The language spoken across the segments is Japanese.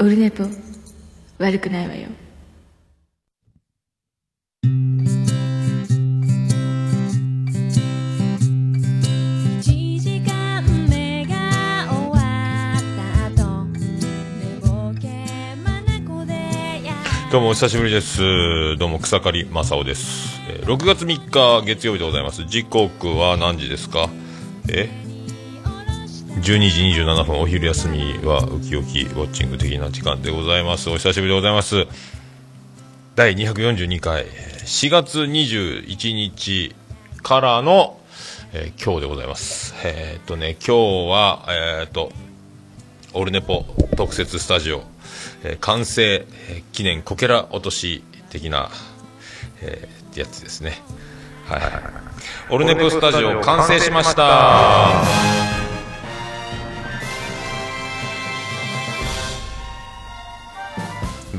オルネポ悪くないわよ1時間目が終わった後寝ぼけ眼でやどうもお久しぶりです。どうも草刈正雄です。えー6月3日月曜日でございます。時刻は何時ですか？え？?12 時27分お昼休みはウキウキウォッチング的な時間でございます。お久しぶりでございます。第242回4月21日からの、えー今日でございます。えーっとね、今日は、えーっと、オルネポ特設スタジオ、え完成、え記念こけら落とし的な、えやつですね。はいはい。オルネポスタジオ完成しました。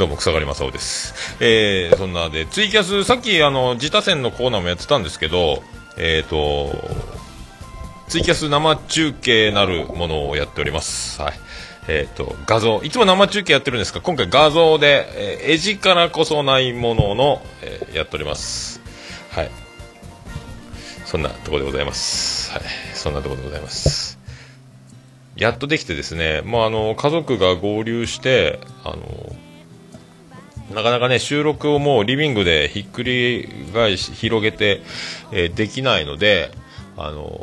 どうも草刈正雄です。えー、そんなでツイキャスさっきあの自他戦のコーナーもやってたんですけど、えっ、とツイキャス生中継なるものをやっております。はい。えっ、と、画像。いつも生中継やってるんですが、今回画像で、えー絵力こそないものの、えーやっております。はい。そんなとこでございます。はい。そんなとこでございます。やっとできてですね、もうあの、家族が合流して、あの、なかなかね、収録をもうリビングでひっくり返し、広げて、えーできないので、あの、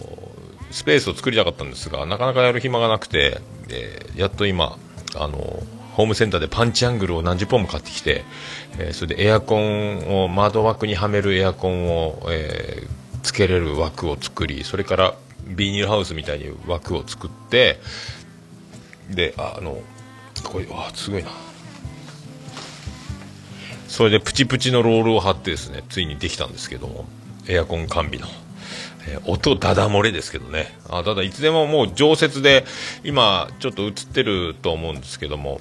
スペースを作りたかったんですが、なかなかやる暇がなくて、えーやっと今、あの、ホームセンターでパンチアングルを何十本も買ってきて、えそれでエアコンを、窓枠にはめるエアコンを、えつけれる枠を作り、それからビニールハウスみたいに枠を作って、で、あの、これ、わ、すごいな。それでプチプチのロールを貼ってですね、ついにできたんですけども、エアコン完備の。えー音ダダ漏れですけどね。あただ、いつでももう常設で、今、ちょっと映ってると思うんですけども、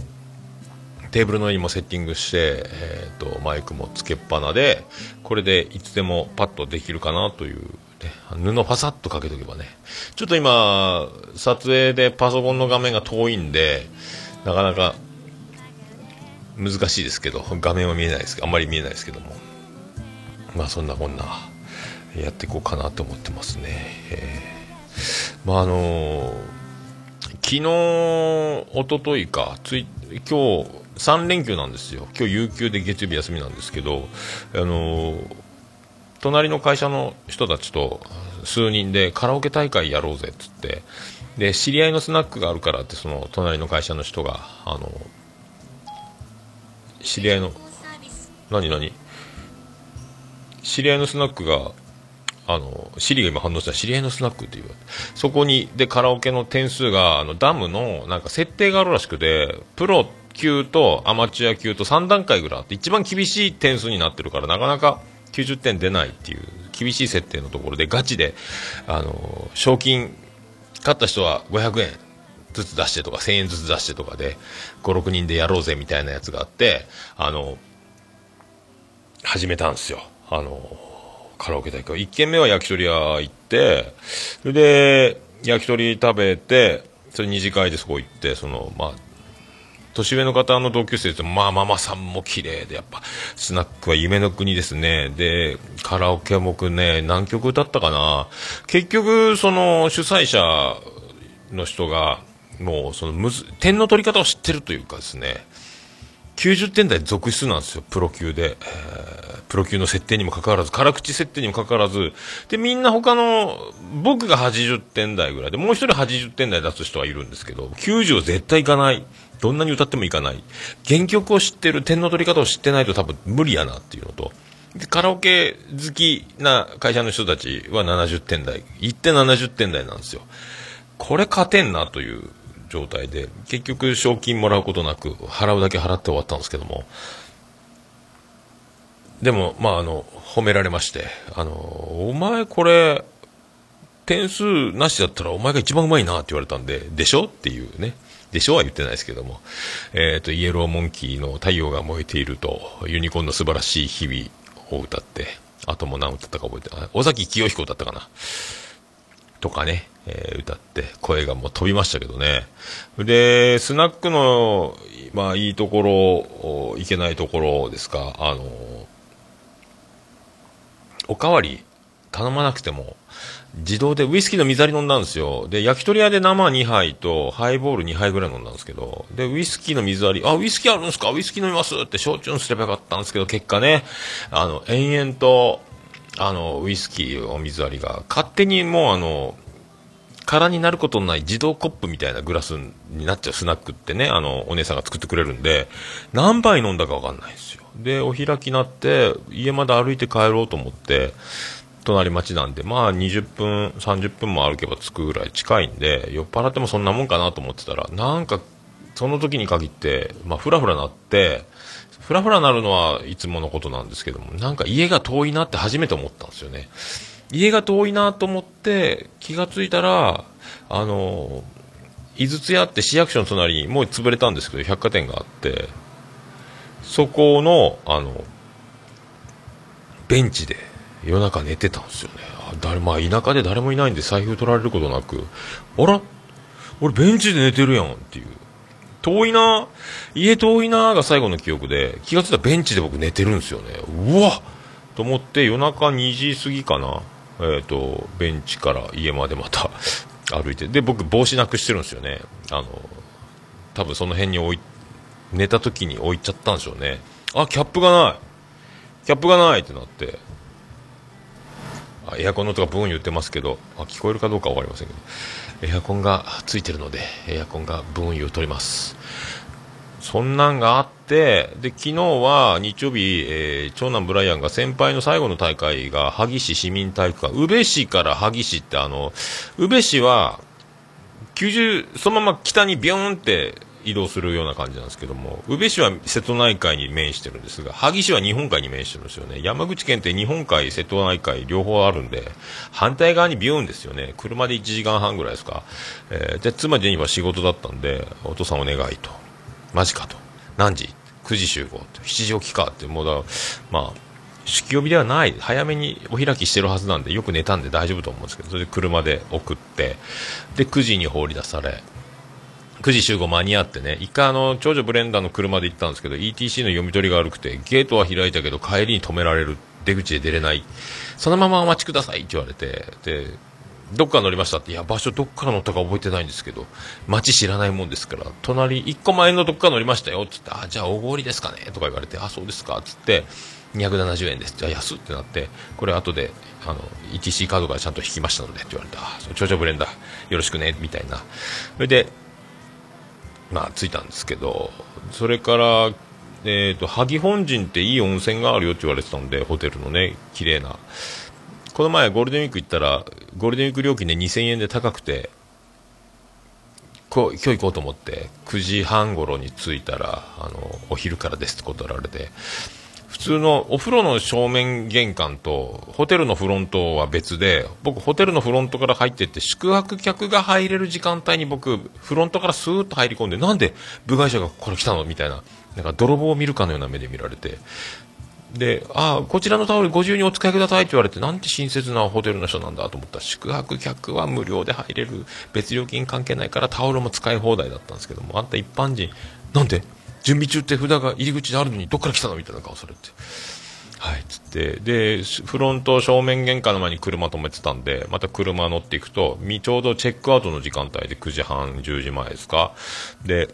テーブルの上にもセッティングして、えー、とマイクもつけっぱなで、これでいつでもパッとできるかなという、ね、布パサッとかけとけばね、ちょっと今、撮影でパソコンの画面が遠いんで、なかなか難しいですけど、画面は見えないですあんまり見えないですけども、まあそんなこんな、やっていこうかなと思ってますね。えーまああの昨日、一昨日か、つい今日3連休なんですよ。今日有給で月曜日休みなんですけど、あの隣の会社の人たちと数人でカラオケ大会やろうぜっつって、で、知り合いのスナックがあるからって、その隣の会社の人が、あの、知り合いの、何何？知り合いのスナックが、あの、シリが今反応した。知り合いのスナックっていう。そこに、で、カラオケの点数が、あの、ダムの、なんか設定があるらしくて、プロ級とアマチュア級と3段階ぐらいあって、一番厳しい点数になってるから、なかなか90点出ないっていう、厳しい設定のところで、ガチで、あの、賞金、勝った人は500円。ずつ出してとか、1000円ずつ出してとかで、5、6人でやろうぜみたいなやつがあって、あの、始めたんですよ。あの、カラオケ大会。1軒目は焼き鳥屋行って、それで、焼き鳥食べて、それ二次会でそこ行って、その、まあ、年上の方の同級生と、まあ、ママさんも綺麗で、やっぱ、スナックは夢の国ですね。で、カラオケは僕ね、何曲歌ったかな。結局、その、主催者の人が、もう、その、むず、点の取り方を知ってるというかですね、90点台続出なんですよ、プロ級で。えープロ級の設定にもかかわらず、辛口設定にもかかわらず、で、みんな他の、僕が80点台ぐらいで、もう一人80点台出す人はいるんですけど、90を絶対いかない。どんなに歌ってもいかない。原曲を知ってる、点の取り方を知ってないと多分無理やなっていうのと、カラオケ好きな会社の人たちは70点台、行って70点台なんですよ。これ勝てんなという状態で、結局賞金もらうことなく、払うだけ払って終わったんですけども、でも、まあ、あの、褒められまして、あの、お前これ、点数なしだったらお前が一番うまいなって言われたんで、でしょっていうね。でしょは言ってないですけども。えっ、と、イエローモンキーの太陽が燃えていると、ユニコーンの素晴らしい日々を歌って、あとも何歌ったか覚えて。尾崎清彦だったかな。とかね、えー歌って声がもう飛びましたけどね。で、スナックの、まあいいところ、いけないところですか、あの、おかわり頼まなくても、自動でウイスキーの水割り飲んだんですよ。で、焼き鳥屋で生2杯とハイボール2杯ぐらい飲んだんですけど、で、ウイスキーの水割り、あ、ウイスキーあるんですか？ウイスキー飲みますって焼酎にすればよかったんですけど、結果ね、あの、延々と、あの、ウイスキーお水割りが、勝手にもうあの、空になることのない自動コップみたいなグラスになっちゃうスナックってね、あの、お姉さんが作ってくれるんで、何杯飲んだかわかんないんですよ。で、お開きになって、家まで歩いて帰ろうと思って、隣町なんで、まあ20分、30分も歩けば着くぐらい近いんで、酔っ払ってもそんなもんかなと思ってたら、なんか、その時に限って、まあ、ふらふらなって、ふらふらなるのはいつものことなんですけども、なんか家が遠いなって初めて思ったんですよね。家が遠いなと思って、気がついたら、あの、井筒屋って市役所の隣にもう潰れたんですけど、百貨店があって、そこの、あの、ベンチで夜中寝てたんですよね。あ誰まあ田舎で誰もいないんで財布取られることなく、あら？俺ベンチで寝てるやんっていう。遠いな家遠いなが最後の記憶で、気がついたらベンチで僕寝てるんですよね。うわと思って夜中2時過ぎかな。えっ、と、ベンチから家までまた 歩いて。で、僕帽子なくしてるんですよね。あの、多分その辺に置い、寝た時に置いちゃったんでしょうね。あ、キャップがないキャップがないってなって。エアコンの音がブーン言ってますけど、あ聞こえるかどうかわかりませんけど、エアコンがついてるので、エアコンがブーン言うとります。そんなんがあって、で、昨日は日曜日、えー長男ブライアンが先輩の最後の大会が萩市市民体育館、宇部市から萩市ってあの、宇部市は、90、そのまま北にビューンって移動するような感じなんですけども、宇部市は瀬戸内海に面してるんですが、萩市は日本海に面してるんですよね。山口県って日本海、瀬戸内海両方あるんで、反対側にビューンですよね。車で1時間半ぐらいですか。えーで、妻ジェニフは仕事だったんで、お父さんお願いと。マジかと。何時 ?9 時集合って。7時起きかって。もうだ、まあ、酒気帯びではない。早めにお開きしてるはずなんで、よく寝たんで大丈夫と思うんですけど、それで車で送って、で、9時に放り出され、9時集合間に合ってね、一回あの、長女ブレンダーの車で行ったんですけど、ETC の読み取りが悪くて、ゲートは開いたけど帰りに止められる。出口で出れない。そのままお待ちくださいって言われて、で、どっから乗りましたって、いや、場所どっから乗ったか覚えてないんですけど、街知らないもんですから、隣、一個前のどっから乗りましたよっ、つって、あ、じゃあ、大通りですかねとか言われて、あ、そうですか、つって、270円です。じゃあ、安ってなって、これ後で、あの、ETC カードからちゃんと引きましたので、って言われた。あ、そう、長女ブレンダー、よろしくね、みたいな。それで、まあ、着いたんですけど、それから、えっ、と、萩本陣っていい温泉があるよって言われてたんで、ホテルのね、綺麗な。この前ゴールデンウィーク行ったら、ゴールデンウィーク料金で2000円で高くて、こ今日行こうと思って、9時半頃に着いたら、あの、お昼からですって断られて、普通のお風呂の正面玄関とホテルのフロントは別で僕ホテルのフロントから入ってって宿泊客が入れる時間帯に僕フロントからスーッと入り込んでなんで部外者がここから来たのみたいななんか泥棒を見るかのような目で見られてで、あこちらのタオルご自由にお使いくださいって言われて、なんて親切なホテルの人なんだと思ったら、宿泊客は無料で入れる、別料金関係ないからタオルも使い放題だったんですけども、あんた一般人、なんで？準備中って札が入り口であるのにどっから来たのみたいな顔されて。はい、つって。で、フロント正面玄関の前に車止めてたんで、また車乗っていくと、ちょうどチェックアウトの時間帯で9時半、10時前ですか。で、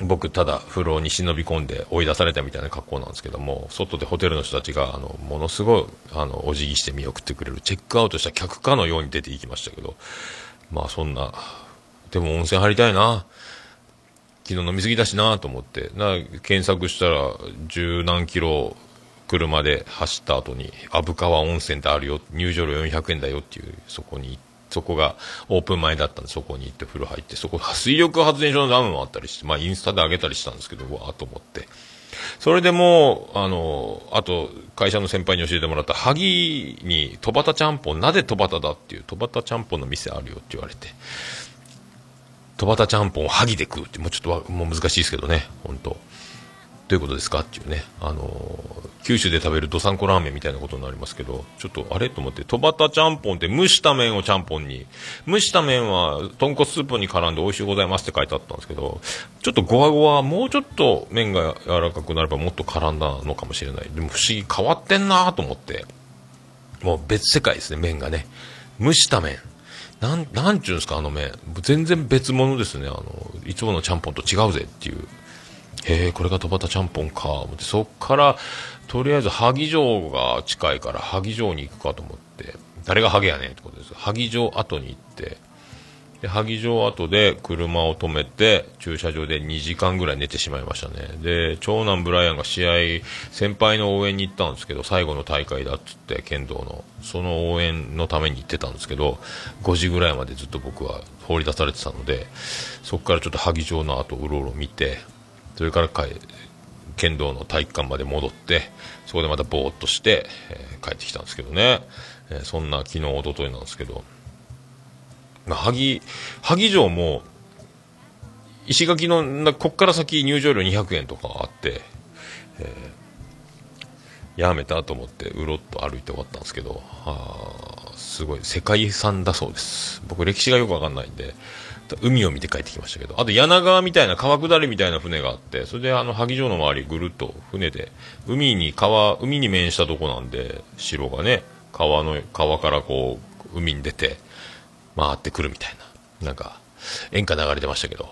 僕ただ風呂に忍び込んで追い出されたみたいな格好なんですけども外でホテルの人たちがあのものすごいあのお辞儀して見送ってくれるチェックアウトした客かのように出ていきましたけどまあそんなでも温泉入りたいな。昨日飲み過ぎだしなと思ってな検索したら十何キロ車で走った後に虻川温泉ってあるよ入場料400円だよっていうそこに行ってそこがオープン前だったんで、そこに行って風呂入って、そこ水力発電所のダムもあったりして、まあインスタで上げたりしたんですけど、わーと思って。それでもう、あの、あと、会社の先輩に教えてもらった、萩に、戸端ちゃんぽん、なぜ戸端だっていう、戸端ちゃんぽんの店あるよって言われて、戸端ちゃんぽんを萩で食うって、もうちょっともう難しいですけどね、本当どういうことですかっていうね、あのー九州で食べるどさんこラーメンみたいなことになりますけど、ちょっとあれと思って、戸端ちゃんぽんって蒸した麺をちゃんぽんに、蒸した麺は豚骨スープに絡んで美味しいございますって書いてあったんですけど、ちょっとゴワゴワ、もうちょっと麺が柔らかくなればもっと絡んだのかもしれない。でも不思議変わってんなと思って、もう別世界ですね、麺がね。蒸した麺。なん、なんちゅうんですか、あの麺。全然別物ですね。あの、いつものちゃんぽんと違うぜっていう。へえ、これが戸端ちゃんぽんか、思って、そっから、とりあえず萩城が近いから萩城に行くかと思って誰がハゲやねんってことです。萩城跡に行ってで萩城跡で車を止めて駐車場で2時間ぐらい寝てしまいましたね。で長男ブライアンが試合先輩の応援に行ったんですけど最後の大会だっつって剣道のその応援のために行ってたんですけど5時ぐらいまでずっと僕は放り出されてたのでそこからちょっと萩城の後うろうろ見てそれから剣道の体育館まで戻ってそこでまたぼーっとして、えー、帰ってきたんですけどね、えー、そんな昨日一昨日なんですけど、まあ、萩萩城も石垣のこっから先入場料200円とかあって、えー、やめたと思ってうろっと歩いて終わったんですけどあすごい世界遺産だそうです。僕歴史がよくわかんないんで海を見て帰ってきましたけど、あと柳川みたいな川下りみたいな船があって、それであの萩城の周りぐるっと船で、海に川、海に面したとこなんで、城がね、川の、川からこう、海に出て、回ってくるみたいな、なんか、演歌流れてましたけど、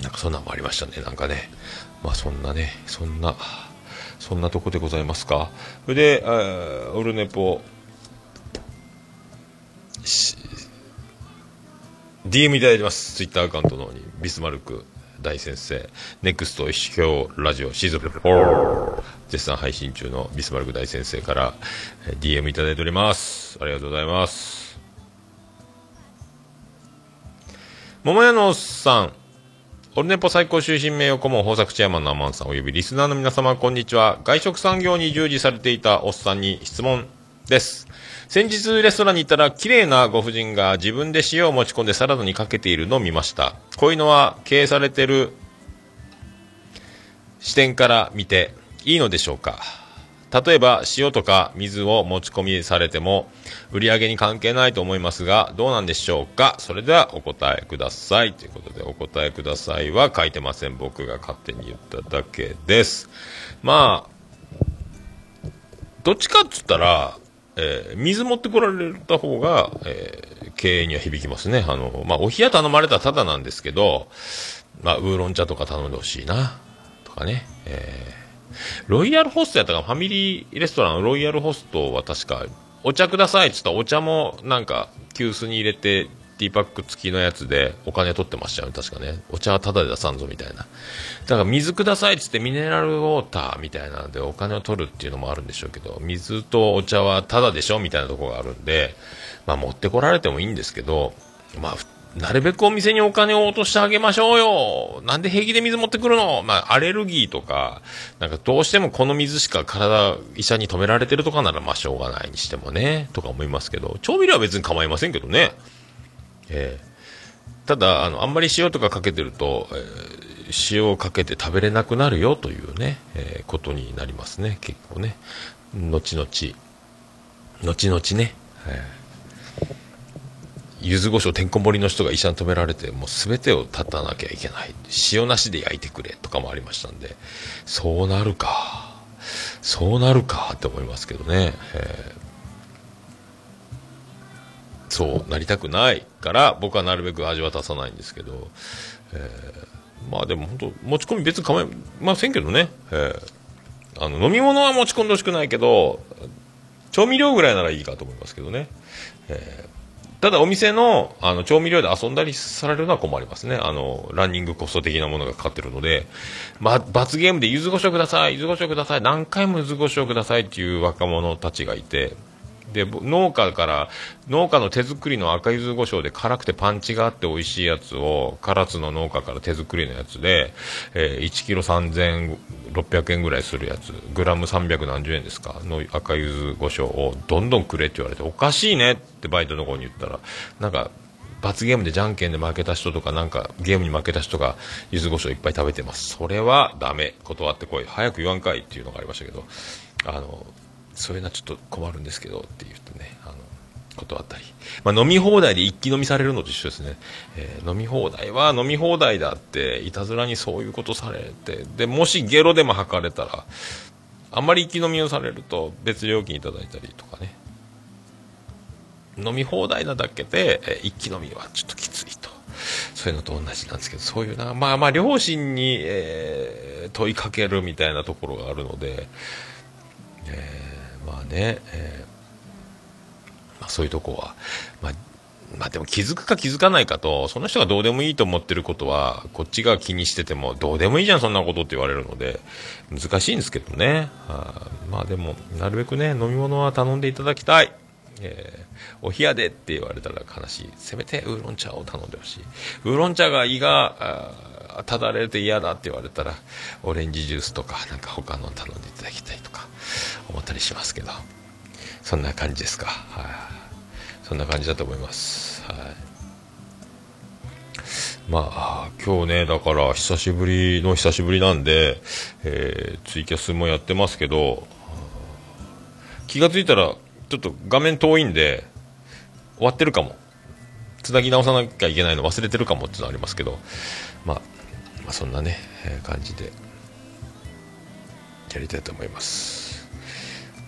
なんかそんなんもありましたね、なんかね。まあそんなね、そんな、そんなとこでございますか。それで、オルネポ、DM いただいてます。ツイッターアカウントの方に、ビスマルク。大先生、ネクスト一票ラジオ。シーズン4、絶賛配信中の。ビスマルク大先生から。DM いただいております。ありがとうございます。桃屋のおっさん、オルネポ最高終身名誉顧問豊作チェアマンのアマンさん。およびリスナーの皆様こんにちは。外食産業に従事されていたおっさんに質問。です。先日レストランに行ったら綺麗なご婦人が自分で塩を持ち込んでサラダにかけているのを見ました。こういうのは経営されてる視点から見ていいのでしょうか。例えば塩とか水を持ち込みされても売り上げに関係ないと思いますがどうなんでしょうか。それではお答えください。ということでお答えくださいは書いてません。僕が勝手に言っただけです。まあどっちかっつったらえー、水持ってこられた方が、えー、経営には響きますね。あの、まあ、お冷や頼まれたらただなんですけど、まあ、ウーロン茶とか頼んでほしいな、とかね。えー、ロイヤルホストやったか、ファミリーレストランの、ロイヤルホストは確か、お茶くださいって言ったらお茶もなんか、急須に入れてティーパック付きのやつでお金取ってましたよね、確かね。お茶はタダで出さんぞみたいな。だから水くださいっつってミネラルウォーターみたいなのでお金を取るっていうのもあるんでしょうけど、水とお茶はタダでしょみたいなところがあるんで、まあ持ってこられてもいいんですけど、まあなるべくお店にお金を落としてあげましょうよなんで平気で水持ってくるの？まあ、アレルギーとか、なんかどうしてもこの水しか体、医者に止められてるとかならまあしょうがないにしてもね、とか思いますけど、調味料は別に構いませんけどね。えー、ただあのあんまり塩とかかけてると、えー、塩をかけて食べれなくなるよというね、えー、ことになりますね結構ね。後々後々ね、えー、柚子胡椒てんこ盛りの人が医者に止められてもう全てを立たなきゃいけない。塩なしで焼いてくれとかもありましたんでそうなるかそうなるかって思いますけどね、えーそうなりたくない。から僕はなるべく味は足さないんですけど、えー、まあでも本当持ち込み別に構いませんけどね、えー、あの飲み物は持ち込んでほしくないけど調味料ぐらいならいいかと思いますけどね、えー、ただお店のあの調味料で遊んだりされるのは困りますね。あのランニングコスト的なものがかかってるので、ま、罰ゲームで柚子胡椒ください柚子胡椒ください何回も柚子胡椒くださいっていう若者たちがいてで農家から農家の手作りの赤柚子胡椒で辛くてパンチがあって美味しいやつを唐津の農家から手作りのやつで、えー、1キロ3600円ぐらいするやつ。グラム300何十円ですか？の赤柚子胡椒をどんどんくれって言われておかしいねってバイトの子に言ったらなんか罰ゲームでじゃんけんで負けた人とかなんかゲームに負けた人が柚子胡椒いっぱい食べてます。それはダメ。断ってこい。早く言わんかいっていうのがありましたけどあのそういうのはちょっと困るんですけどって言ってねあの断ったり、まあ、飲み放題で一気飲みされるのと一緒ですね、えー飲み放題は飲み放題だっていたずらにそういうことされてでもしゲロでも吐かれたらあんまり一気飲みをされると別料金いただいたりとかね。飲み放題なだけで、えー一気飲みはちょっときついと。そういうのと同じなんですけど、そういうな、まあまあ、両親に、えー問いかけるみたいなところがあるので、えーまあね、えーまあ、そういうとこは、まあ、まあでも気づくか気づかないかと、その人がどうでもいいと思ってることは、こっちが気にしてても、どうでもいいじゃん、そんなことって言われるので、難しいんですけどね。あまあでも、なるべくね、飲み物は頼んでいただきたい。えーお冷やでって言われたら悲しい。せめてウーロン茶を頼んでほしい。ウーロン茶が胃が、ただれて嫌だって言われたら、オレンジジュースとか、なんか他の頼んでいただきたいとか、思ったりしますけど。そんな感じですか。はい。そんな感じだと思います。はい。まあ、今日ね、だから久しぶりの久しぶりなんで、えーツイキャスもやってますけど、気がついたら、ちょっと画面遠いんで、終わってるかも。つなぎ直さなきゃいけないの忘れてるかもっていうのはありますけど、まあ、まあ、そんなね、えー感じで、やりたいと思います。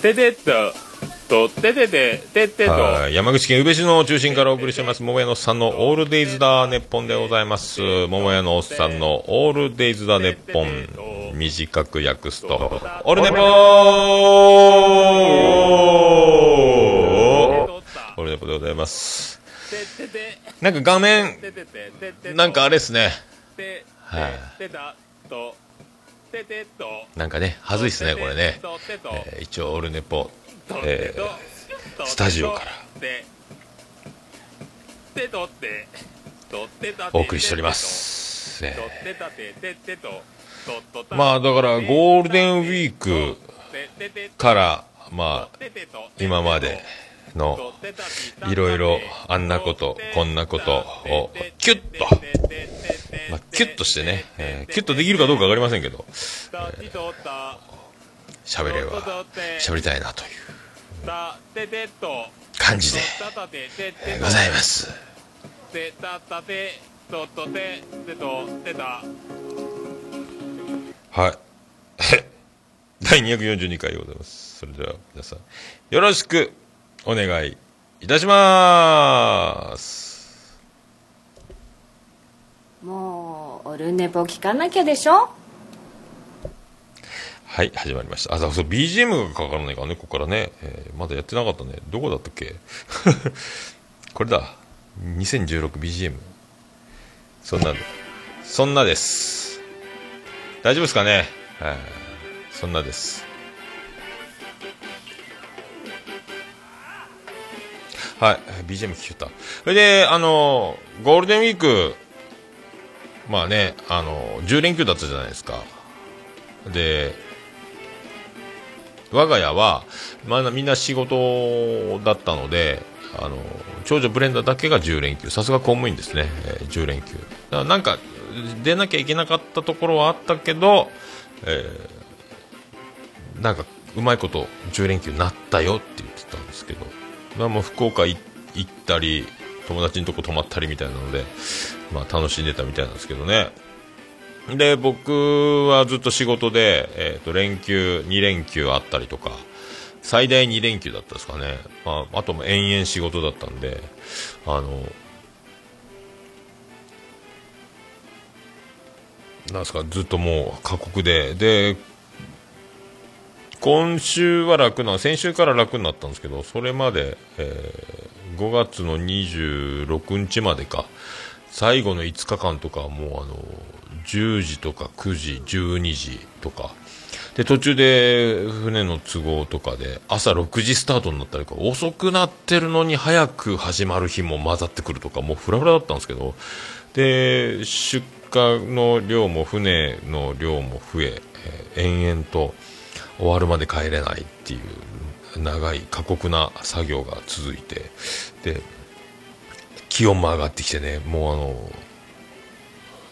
てととてててててと。山口県宇部市の中心からお送りしてます桃屋のおっさんのオールデイズだネッポンでございます。桃屋のおっさんのオールデイズだネッポン。短く訳すと。オールネポー！オールネポでございます。なんか画面なんかあれですね。はい。てたとなんかねはずいっすねこれね、えー一応オールネポ、えースタジオから。お送りしております、えー。まあだからゴールデンウィークからまあ今までのいろいろあんなことこんなことをキュッと、まあ、キュッとしてね、えーキュッとできるかどうかわかりませんけど喋れば喋りたいなという。感じでえーございます。はい。第242回でございます。それでは皆さんよろしく。お願いいたしますもうオルネポ聞かなきゃでしょ？はい、始まりました。あ、そう、BGM がかからないからね、ここからね。えーまだやってなかったね。どこだったっけ？これだ。2016BGM。そんな、そんなです。大丈夫ですかね？はいそんなです。はい、BGM 聞けた。それで、あの、ゴールデンウィーク、まあね、あの、10連休だったじゃないですか。で、我が家は、まあ、みんな仕事だったので、あの、長女ブレンダーだけが10連休。さすが公務員ですね。えー10連休。だなんか、出なきゃいけなかったところはあったけど、えーなんか、うまいこと10連休になったよって言ってたんですけど、もう福岡行ったり、友達のとこ泊まったりみたいなので、まあ楽しんでたみたいなんですけどね。で僕はずっと仕事で、えー、と連休2連休あったりとか最大2連休だったですかね、まあ、あとも延々仕事だったんであのなんですかずっともう過酷でで今週は楽な先週から楽になったんですけどそれまで、えー5月の26日までか最後の5日間とかもうあの10時とか9時12時とか。で途中で船の都合とかで朝6時スタートになったりか遅くなってるのに早く始まる日も混ざってくるとかもうフラフラだったんですけどで出荷の量も船の量も増ええー延々と終わるまで帰れないっていう長い過酷な作業が続いてで気温も上がってきてねもうあの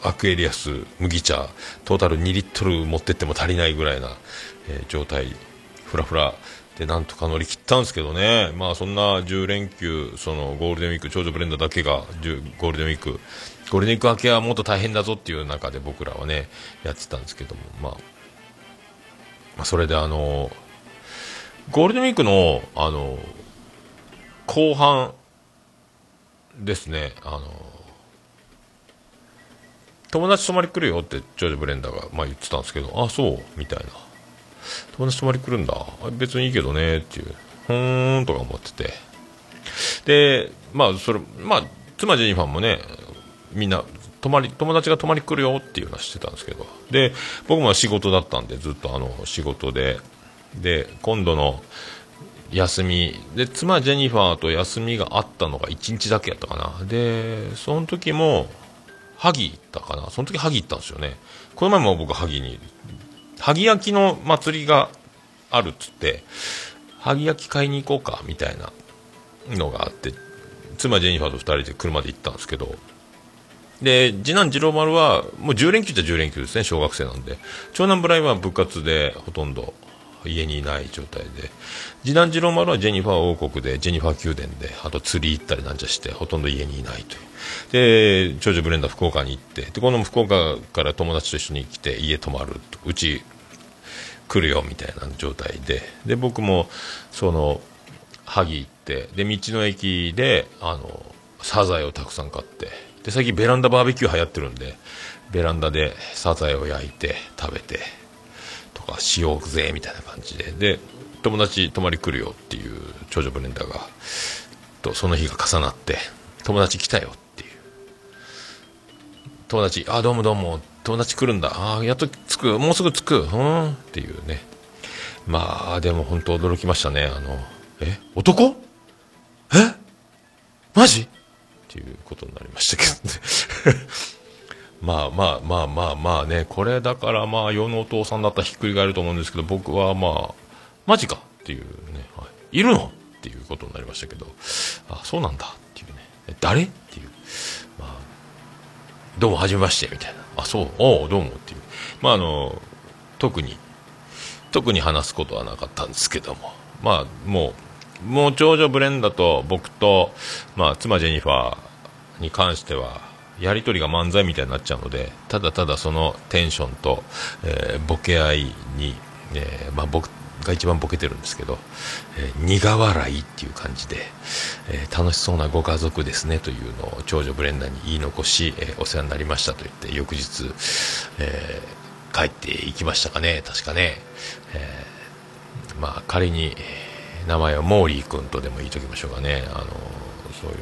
アクエリアス麦茶トータル2リットル持ってっても足りないぐらいな、えー状態フラフラ。でなんとか乗り切ったんですけどね。まあそんな10連休そのゴールデンウィーク長女ブレンダーだけがゴールデンウィーク。ゴールデンウィーク明けはもっと大変だぞっていう中で僕らはねやってたんですけども。まあまあ、それであのゴールデンウィークのあの後半ですねあの友達泊まり来るよってジョージ・ブレンダーが、まあ、言ってたんですけどあそうみたいな。友達泊まり来るんだ。別にいいけどねっていう。ふーんとか思ってて。でまあそれまあ妻ジェニファーもねみんな泊まり友達が泊まり来るよっていうのはしてたんですけど。で僕も仕事だったんでずっとあの仕事で。で今度の休み。で妻ジェニファーと休みがあったのが1日だけやったかな。でその時も萩行ったかな。その時萩行ったんですよね。この前も僕萩に萩焼きの祭りがあるっつって萩焼き買いに行こうかみたいなのがあって妻ジェニファーと2人で車で行ったんですけどで次男次郎丸はもう10連休っちゃ10連休ですね小学生なんで。長男ブライは部活でほとんど家にいない状態で。次男次郎丸はジェニファー王国でジェニファー宮殿であと釣り行ったりなんちゃしてほとんど家にいないという。で長女ブレンダー福岡に行ってでこの福岡から友達と一緒に来て家泊まるうち来るよみたいな状態で。で僕もその萩行ってで道の駅であのサザエをたくさん買ってで最近ベランダバーベキュー流行ってるんでベランダでサザエを焼いて食べてとかしようぜみたいな感じで。で友達泊まり来るよっていう長女ブレンダーがとその日が重なって友達来たよっていう。友達あどうもどうも友達来るんだ。あやっと着く。もうすぐ着く。うんっていうね。まあでも本当驚きましたね。あのえ？男？え？マジ？ていうことになりましたけどね。まあまあまあまあまあね。これだからまあ世のお父さんだったらひっくり返ると思うんですけど僕はまあマジかっていうね、はい、いるのっていうことになりましたけど。あそうなんだっていうね。誰っていう。まあどうもはじめましてみたいな。あそう。おうどうもっていう。まああの特に特に話すことはなかったんですけども。まあもうもう長女ブレンダと僕と、まあ、妻ジェニファーに関してはやり取りが漫才みたいになっちゃうのでただただそのテンションと、えーボケ合いに、えーまあ、僕が一番ボケてるんですけど、えー苦笑いっていう感じで、えー楽しそうなご家族ですねというのを長女ブレンダーに言い残し、えーお世話になりましたと言って翌日、え帰っていきましたかね確かね、えまあ仮に名前はモーリー君とでも言いときましょうかね。あのそういう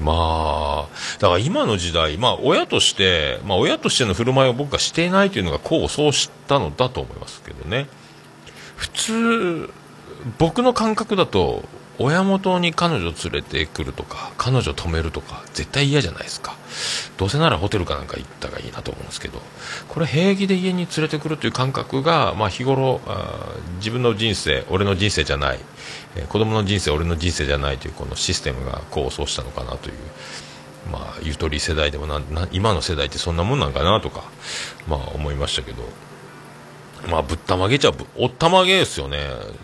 まあだから今の時代まあ親としてまあ親としての振る舞いを僕がしていないというのが功を奏したのだと思いますけどね。普通僕の感覚だと親元に彼女連れてくるとか彼女止めるとか絶対嫌じゃないですか。どうせならホテルかなんか行ったらいいなと思うんですけどこれ平気で家に連れてくるという感覚が、まあ、日頃あ自分の人生俺の人生じゃない、えー子供の人生俺の人生じゃないというこのシステムが功を奏したのかなというまあ、ゆとり世代でもなな今の世代ってそんなもんなんかなとか、まあ、思いましたけど、まあ、ぶったまげちゃぶおったまげですよね。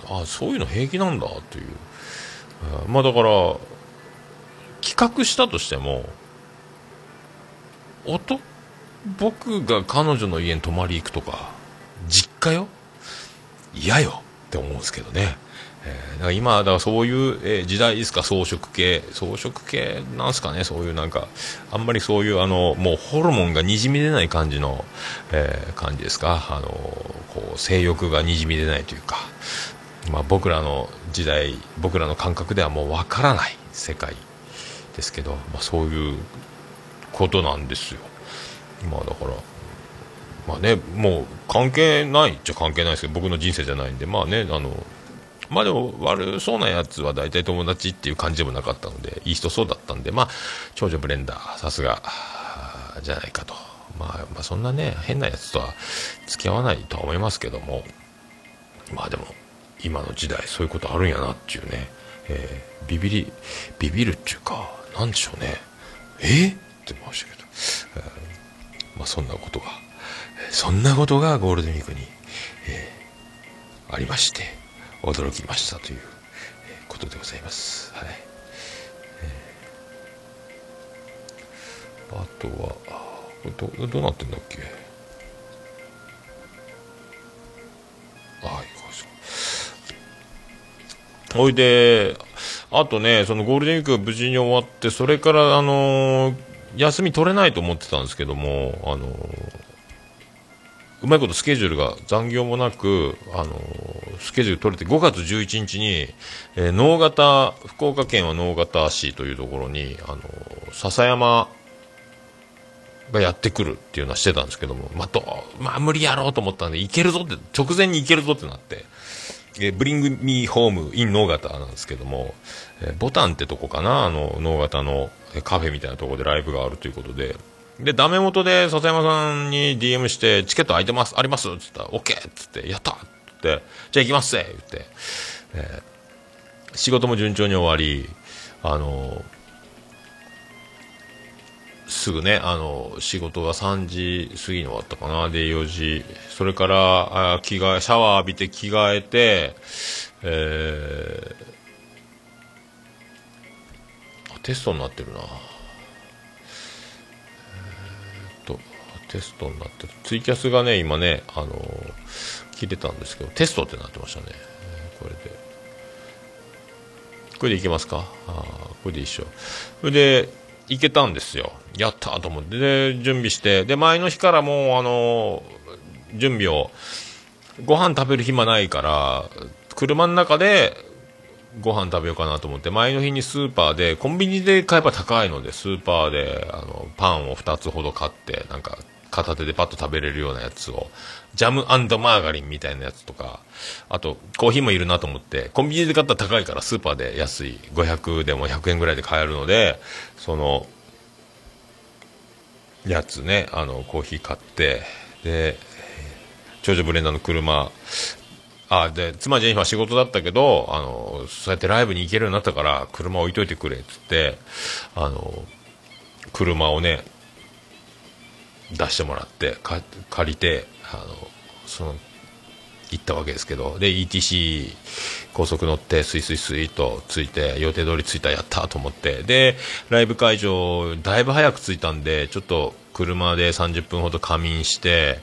あそういうの平気なんだという、まあだから企画したとしてもおと僕が彼女の家に泊まり行くとか実家よ？嫌よ。って思うんですけどね、えーだから今だからそういう、えー時代ですか？装飾系。装飾系なんすかね？そういうなんかあんまりそういうあのもうホルモンがにじみ出ない感じの、えー感じですか？あのこう性欲がにじみ出ないというか、まあ、僕らの時代僕らの感覚ではもうわからない世界ですけど、まあ、そういうことなんですよ。まあだからまあねもう関係ないっちゃ関係ないですけど僕の人生じゃないんでまあねあのまあでも悪そうなやつは大体友達っていう感じでもなかったのでいい人そうだったんでまあ長女ブレンダーさすがじゃないかと、まあ、まあそんなね変なやつとは付き合わないとは思いますけどもまあでも今の時代そういうことあるんやなっていうね、えービビりビビるっていうかなんでしょうね。え？って言いました。けど、えーまあそんなことがそんなことがゴールデンウィークに、えーありまして驚きましたという、ことでございます。はい、えーあとはどどうなってんだっけ？あはいそうほいで。あとねそのゴールデンウィークが無事に終わってそれからあのー休み取れないと思ってたんですけどもあのーうまいことスケジュールが残業もなく、あのースケジュール取れて5月11日に、えー能形福岡県は能形市というところに、あのー笹山がやってくるっていうのはしてたんですけども、まあ、どうまあ、無理やろうと思ったんで、行けるぞって、直前に行けるぞってなって、えー、ブリングミーホームイン能形なんですけども、えーボタンってとこかな、あの、能形のカフェみたいなとこでライブがあるということで、で、ダメ元で笹山さんに DM して、チケット空いてます、あります？っつったら、OK! っつって、やった！っつって、じゃあ行きますぜ言って、えー仕事も順調に終わり、あのすぐね、あの、仕事が3時過ぎに終わったかな。で、4時。それから、あ着替え、シャワー浴びて着替えて、えー、テストになってるな。えーっと、テストになってる。ツイキャスがね、今ね、あの切れたんですけど、テストってなってましたね。これで。これでいけますか？あーこれで一緒。それで、いけたんですよ。やったと思って。で、準備して。で、前の日からもう、あの準備を、ご飯食べる暇ないから、車の中で、ご飯食べようかなと思って、前の日にスーパーで、コンビニで買えば高いので、スーパーで、あの、パンを2つほど買って、なんか、片手でパッと食べれるようなやつを、ジャムマーガリンみたいなやつとか、あと、コーヒーもいるなと思って、コンビニで買ったら高いから、スーパーで安い、500でも100円ぐらいで買えるので、その、やつね、あの、コーヒー買って、で、長女ブレンダーの車、あ、で、妻ジェニファー仕事だったけど、あの、そうやってライブに行けるようになったから、車置いといてくれ、っつって、あの、車をね、出してもらって、借りて、あの、その、行ったわけですけど、で、ETC 高速乗って、スイスイスイと着いて、予定通り着いた、やったと思って、で、ライブ会場、だいぶ早く着いたんで、ちょっと車で30分ほど仮眠して、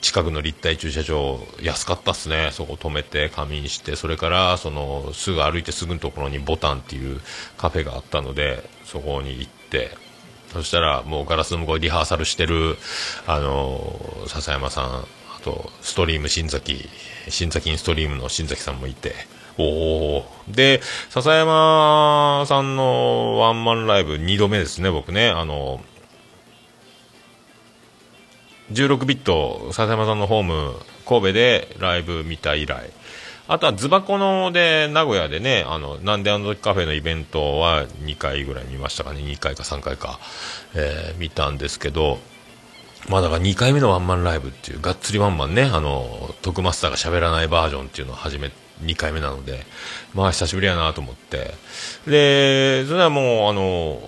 近くの立体駐車場、安かったっすね。そこ止めて仮眠して、それから、その、すぐ歩いてすぐのところにボタンっていうカフェがあったので、そこに行って、そしたら、もうガラスの向こうリハーサルしてる、あの、笹山さん、あと、ストリーム新崎、新崎インストリームの新崎さんもいて、おおで、笹山さんのワンマンライブ2度目ですね、僕ね。あの、16ビット笹山さんのホーム神戸でライブ見た以来。あとはズバコので名古屋でねあのなんであの時カフェのイベントは2回ぐらい見ましたかね。2回か3回か、えー見たんですけどまあだから2回目のワンマンライブっていうがっつりワンマンねあの徳マスターが喋らないバージョンっていうのを初め2回目なのでまあ久しぶりやなと思って。でそれはもうあの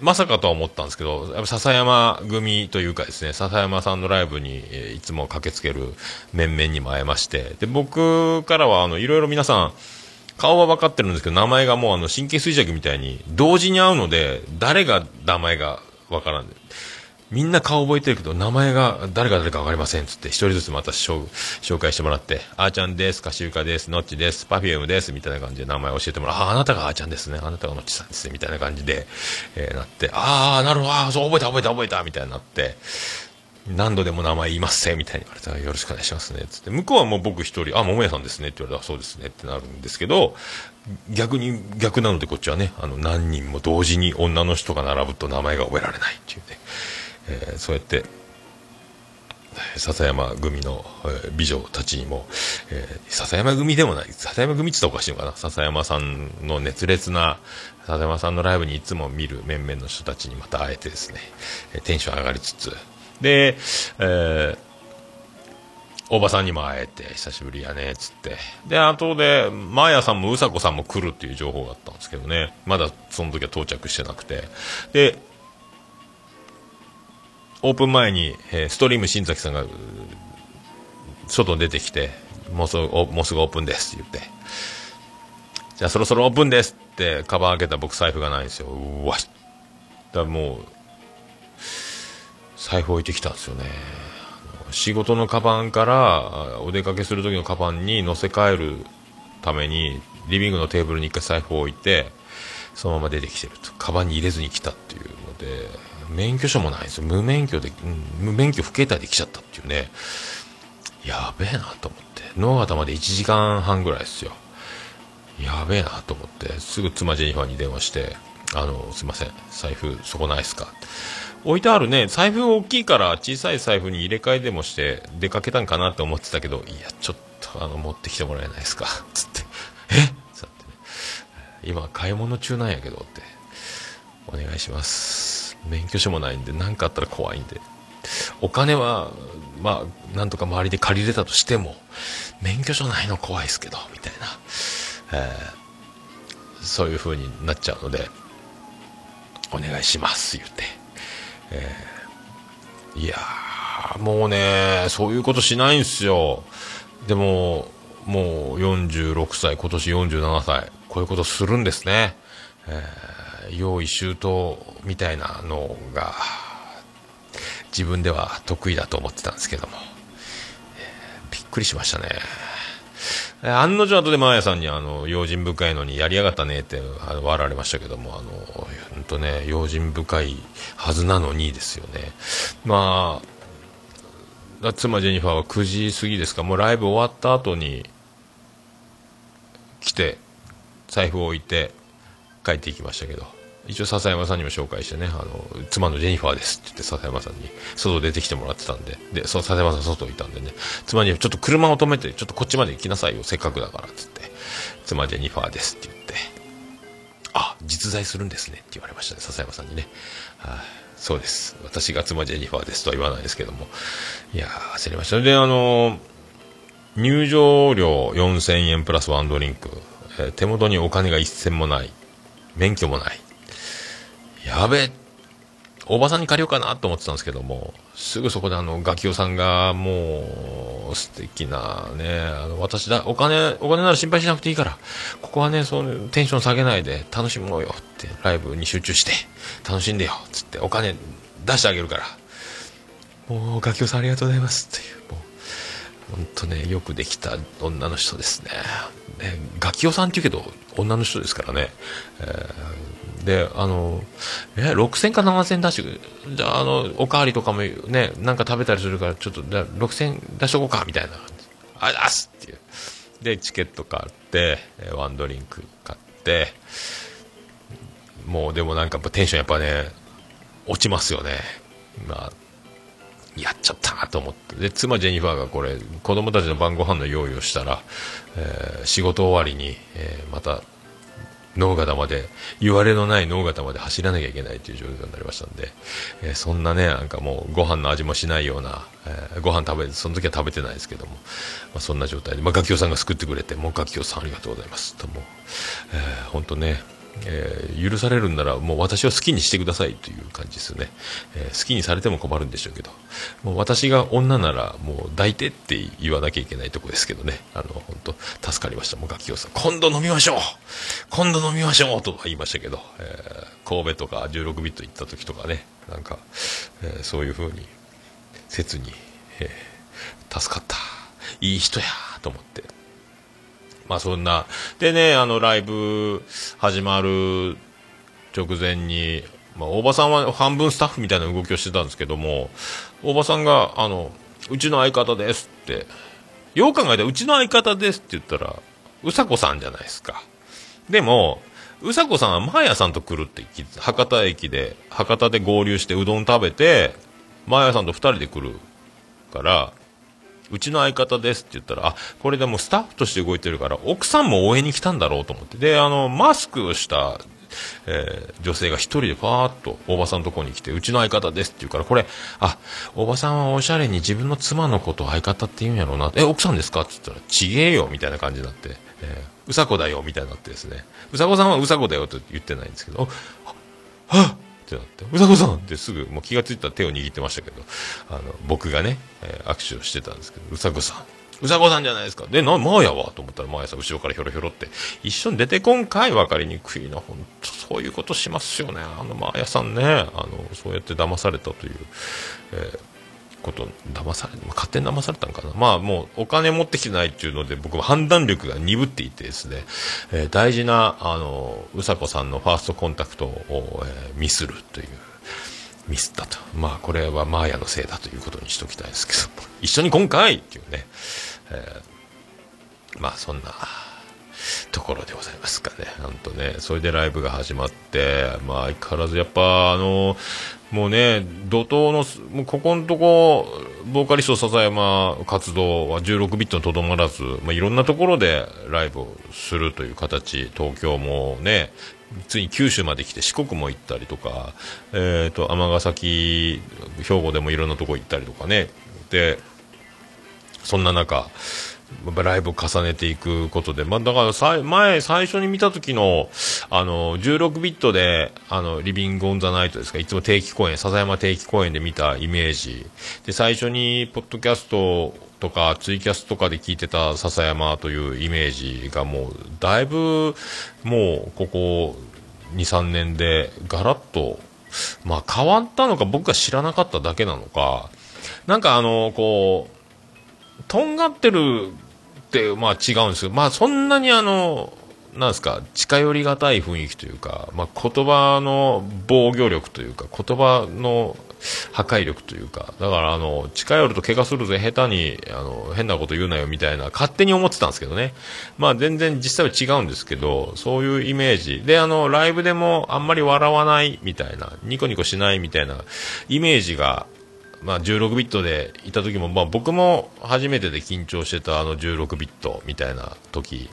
まさかとは思ったんですけど、やっぱ笹山組というかですね、笹山さんのライブに、いつも駆けつける面々にも会えまして、で、僕からは、あの、いろいろ皆さん、顔は分かってるんですけど、名前がもうあの、神経衰弱みたいに、同時に会うので、誰が名前が分からん、みんな顔覚えてるけど、名前が誰が誰か分かりませんっつって、一人ずつまた紹介してもらって、あーちゃんです、かしゆかです、のっちです、パフュームです、みたいな感じで名前教えてもらう。あー、あなたがあーちゃんですね、あなたがのっちさんですね、みたいな感じで、えーなって、あー、なるほど、あー、そう、覚えた、覚えた、覚えた、みたいになって、何度でも名前言いますせ、みたいに言われたら、よろしくお願いしますね、つって。向こうはもう僕一人、あ、桃屋さんですね、って言われたら、そうですね、ってなるんですけど、逆に、逆なのでこっちはね、あの、何人も同時に女の人が並ぶと名前が覚えられないっていうね、えーそうやって、笹山組の、え美女たちにも、えー笹山組でもない、笹山組って言ったらおかしいのかな、笹山さんの熱烈な、笹山さんのライブにいつも見る面々の人たちにまた会えてですね、えテンション上がりつつ、で、えーおばさんにも会えて、久しぶりやね、つって。で、後で、マーヤさんもうさこさんも来るっていう情報があったんですけどね、まだその時は到着してなくて。で、オープン前に、えーストリーム新崎さんが、外に出てきて、もうすぐ、もうすぐオープンですって言って、じゃあそろそろオープンですって、カバン開けた僕財布がないんですよ。うわっだもう、財布置いてきたんですよね。仕事のカバンから、お出かけする時のカバンに乗せ替えるために、リビングのテーブルに一回財布を置いて、そのまま出てきてると。カバンに入れずに来たっていうので、免許証もないです。無免許で、うん無免許不携帯で来ちゃったっていうね。やべえなと思って。野方まで1時間半ぐらいですよ。やべえなと思って、すぐ妻ジェニファーに電話して、あの、すいません、財布そこないっすか置いてあるね、財布大きいから小さい財布に入れ替えでもして出かけたんかなって思ってたけど、いや、ちょっとあの、持ってきてもらえないですかつって、え？つってね、今買い物中なんやけどって、お願いします。免許証もないんで、何かあったら怖いんで。お金は、まあ、なんとか周りで借りれたとしても、免許証ないの怖いですけど、みたいな。えーそういう風になっちゃうので、お願いします、言って。えーいや、もうね、そういうことしないんすよ。でも、もう46歳、今年47歳、こういうことするんですね。えー用意周到みたいなのが、自分では得意だと思ってたんですけども、びっくりしましたね。えー案の定後でマーヤさんにあの用心深いのにやりやがったねって笑われましたけども。あの本当ね用心深いはずなのにですよね。まあ妻ジェニファーは9時過ぎですか。もうライブ終わった後に来て財布を置いて帰っていきましたけど。一応笹山さんにも紹介してねあの妻のジェニファーですって言って笹山さんに外出てきてもらってたんで。でそう笹山さん外いたんでね。妻にちょっと車を止めてちょっとこっちまで行きなさいよせっかくだからっつって。妻ジェニファーですって言って。あ実在するんですねって言われましたね笹山さんにね、はいそうです。私が妻ジェニファーですとは言わないですけども。いやー焦りましたであの入場料4000円プラスワンドリンク、えー手元にお金が一銭もない。免許もない。やべえおばさんに借りようかなと思ってたんですけどもすぐそこであのガキオさんがもう素敵なねあの私だお金お金なら心配しなくていいからここはねそのテンション下げないで楽しもうよってライブに集中して楽しんでよつってお金出してあげるから。もうガキオさんありがとうございますっていうもう本当ねよくできた女の人ですね。ねガキオさんって言うけど女の人ですからね、えーであのえ6000か7000出してじゃああのおかわりとかもねなんか食べたりするからちょっとじゃあ6000出しとこうかみたいな。感じあ出すっていう。でチケット買ってワンドリンク買って。もうでもなんかテンションやっぱね落ちますよね。まあやっちゃったなと思って。で妻ジェニファーがこれ子供たちの晩ご飯の用意をしたら、えー仕事終わりに、えーまた脳型まで言われのない脳型まで走らなきゃいけないという状況になりましたんで、えーそんなねなんかもうご飯の味もしないような、えーご飯食べその時は食べてないですけども、まあ、そんな状態で、まあ、ガキオさんが救ってくれてもうガキオさんありがとうございます。とも、えー本当ねえー許されるんならもう私を好きにしてくださいという感じですよね、えー好きにされても困るんでしょうけど。もう私が女ならもう抱いてって言わなきゃいけないとこですけどね。あの本当助かりました。もうガキオさん。今度飲みましょう。今度飲みましょうとは言いましたけど、えー神戸とか16ビット行った時とかね。なんか、えそういう風に切に、え助かった。いい人やと思って。まあそんな。でね、あの、ライブ始まる直前に、まあ、大場さんは半分スタッフみたいな動きをしてたんですけども、大場さんが、あの、うちの相方ですって、よう考えたらうちの相方ですって言ったら、うさこさんじゃないですか。でも、うさこさんはマーヤさんと来るって聞いて博多駅で、博多で合流してうどん食べて、マーヤさんと二人で来るから、うちの相方ですって言ったら、あ、これでもスタッフとして動いてるから、奥さんも応援に来たんだろうと思って。で、あの、マスクをした、えー女性が一人でパーッと大場さんのとこに来て、うちの相方ですって言うから、これ、あ、大場さんはおしゃれに自分の妻のことを相方って言うんやろうな。え、奥さんですか？って言ったら、ちげえよみたいな感じになって、えーうさこだよみたいになってですね。うさこさんはうさこだよと言ってないんですけど、あはっってなって、うさこさんってすぐ、もう気がついたら手を握ってましたけど、あの、僕がね、えー握手をしてたんですけど、うさこさん。うさこさんじゃないですか。で、な、マーヤは？と思ったら、マーヤさん後ろからひょろひょろって、一緒に出てこんかい分かりにくいな、本当そういうことしますよね。あの、マーヤさんね、あの、そうやって騙されたという、えーこと騙され、まあ勝手に騙されたんかな。まあもうお金持ってきてないっていうので僕は判断力が鈍っていてですね、えー大事な、あの、うさこさんのファーストコンタクトを、えーミスるという、ミスったと。まあこれはマーヤのせいだということにしておきたいですけど、一緒に今回っていうね、えーまあそんな、ところでございますかね。本当ね。それでライブが始まって、まあ相変わらずやっぱあの、もうね、怒涛の、もうここのとこ、ボーカリスト笹山活動は16ビットにとどまらず、まあいろんなところでライブをするという形、東京もね、ついに九州まで来て四国も行ったりとか、えっ、と、尼崎、兵庫でもいろんなとこ行ったりとかね。で、そんな中、ライブを重ねていくことで、まあ、だからさ前、最初に見た時の、あの、16ビットで、あの、リビングオンザナイトですか、いつも定期公演、笹山定期公演で見たイメージ。で、最初に、ポッドキャストとか、ツイキャスとかで聞いてた笹山というイメージがもう、だいぶ、もう、ここ、2、3年で、ガラッと、まあ、変わったのか、僕が知らなかっただけなのか、なんかあの、こう、とんがってる、まあ違うんですけど、まあそんなにあの、なんですか、近寄りがたい雰囲気というか、まあ言葉の防御力というか、言葉の破壊力というか、だからあの、近寄ると怪我するぜ、下手に、あの、変なこと言うなよみたいな、勝手に思ってたんですけどね。まあ全然実際は違うんですけど、そういうイメージ。で、あの、ライブでもあんまり笑わないみたいな、ニコニコしないみたいなイメージが、まあ、16ビットでいた時も、まあ、僕も初めてで緊張してたあの16ビットみたいな時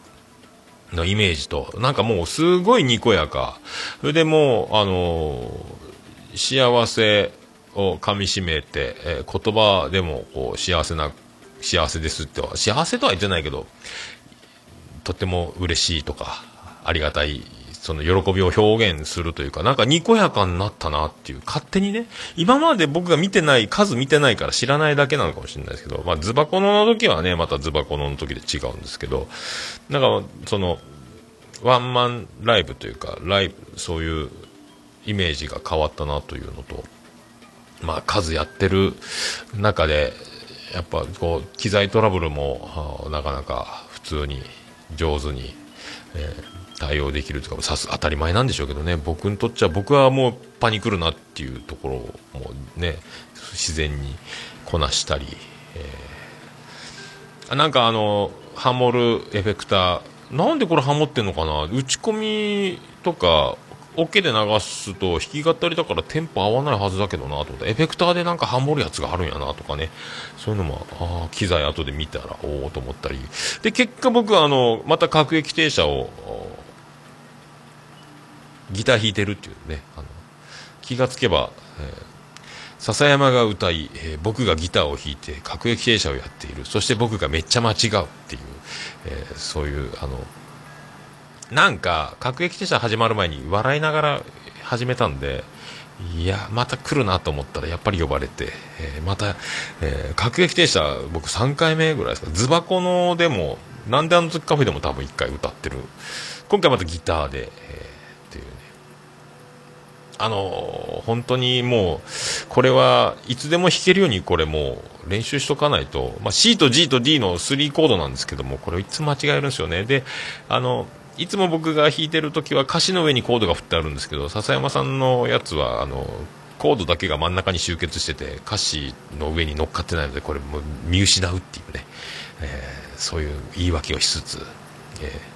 のイメージと、なんかもうすごいにこやか。それでもう、あの幸せを噛み締めて、えー言葉でもこう幸せな、幸せですって、幸せとは言ってないけど、とても嬉しいとか、ありがたい、その喜びを表現するというか、なんかにこやかになったなっていう、勝手にね、今まで僕が見てない、数見てないから知らないだけなのかもしれないですけど、まあ、ズバコノの時はね、またズバコノの時で違うんですけど、なんか、その、ワンマンライブというか、ライブ、そういうイメージが変わったなというのと、まあ、数やってる中で、やっぱこう機材トラブルもなかなか普通に上手に、えー対応できるというかさす当たり前なんでしょうけどね。僕にとっちゃ僕はもうパニクるなっていうところをもうね自然にこなしたり、えー。なんかあのハモるエフェクター。なんでこれハモってんのかな？打ち込みとか OK で流すと弾き語りだからテンポ合わないはずだけどなと思ってエフェクターでなんかハモるやつがあるんやなとかね。そういうのもあー機材後で見たらおおと思ったり。で結果僕はあのまた各駅停車をギター弾いてるっていうねあの気がつけば、えー笹山が歌い、えー僕がギターを弾いて各駅停車をやっている。そして僕がめっちゃ間違うっていう、えーそういうあのなんか各駅停車始まる前に笑いながら始めたんでいやまた来るなと思ったらやっぱり呼ばれて、えーまた、えー各駅停車僕3回目ぐらいですか。ズバコのでもなんであの時カフェでも多分1回歌ってる。今回またギターで、えーっていうね。あの本当にもうこれはいつでも弾けるようにこれもう練習しとかないと、まあ、C と G と D の3コードなんですけどもこれいつ間違えるんですよね。であのいつも僕が弾いてる時は歌詞の上にコードが振ってあるんですけど笹山さんのやつはあのコードだけが真ん中に集結してて歌詞の上に乗っかってないのでこれも見失うっていうね、えーそういう言い訳をしつつ、えー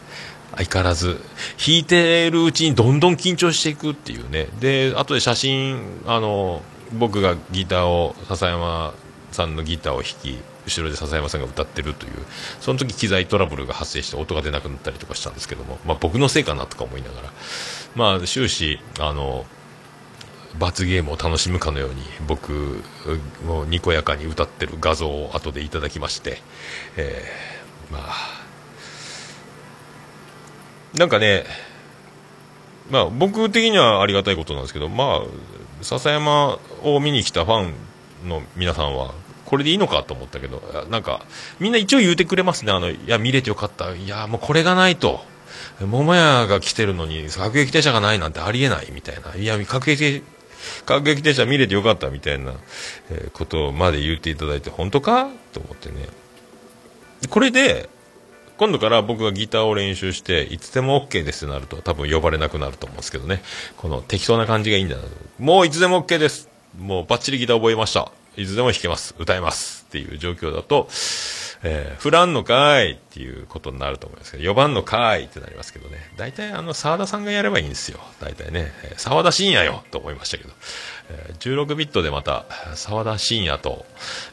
相変わらず弾いてるうちにどんどん緊張していくっていうね。で後で写真あの僕がギターを笹山さんのギターを弾き後ろで笹山さんが歌ってるというその時機材トラブルが発生して音が出なくなったりとかしたんですけども、まあ、僕のせいかなとか思いながら、まあ、終始あの罰ゲームを楽しむかのように僕もにこやかに歌ってる画像を後でいただきまして、えーまあなんかね、まあ、僕的にはありがたいことなんですけど、まあ、笹山を見に来たファンの皆さんは、これでいいのかと思ったけど、なんか、みんな一応言うてくれますね。あの、いや、見れてよかった。いや、もうこれがないと。桃屋が来てるのに、各撃停車がないなんてありえないみたいな。いや、各撃、各撃停車見れてよかったみたいな、えことまで言っていただいて、本当かと思ってね。これで、今度から僕がギターを練習して、いつでも OK ですってなると、多分呼ばれなくなると思うんですけどね。この適当な感じがいいんだな。もういつでも OK です。もうバッチリギター覚えました。いつでも弾けます。歌えます。っていう状況だと、えー、振らんのかいっていうことになると思いますけど、4番のかいってなりますけどね。大体あの、沢田さんがやればいいんですよ。大体ね。えー沢田信也よと思いましたけど。えー16ビットでまた、沢田信也と、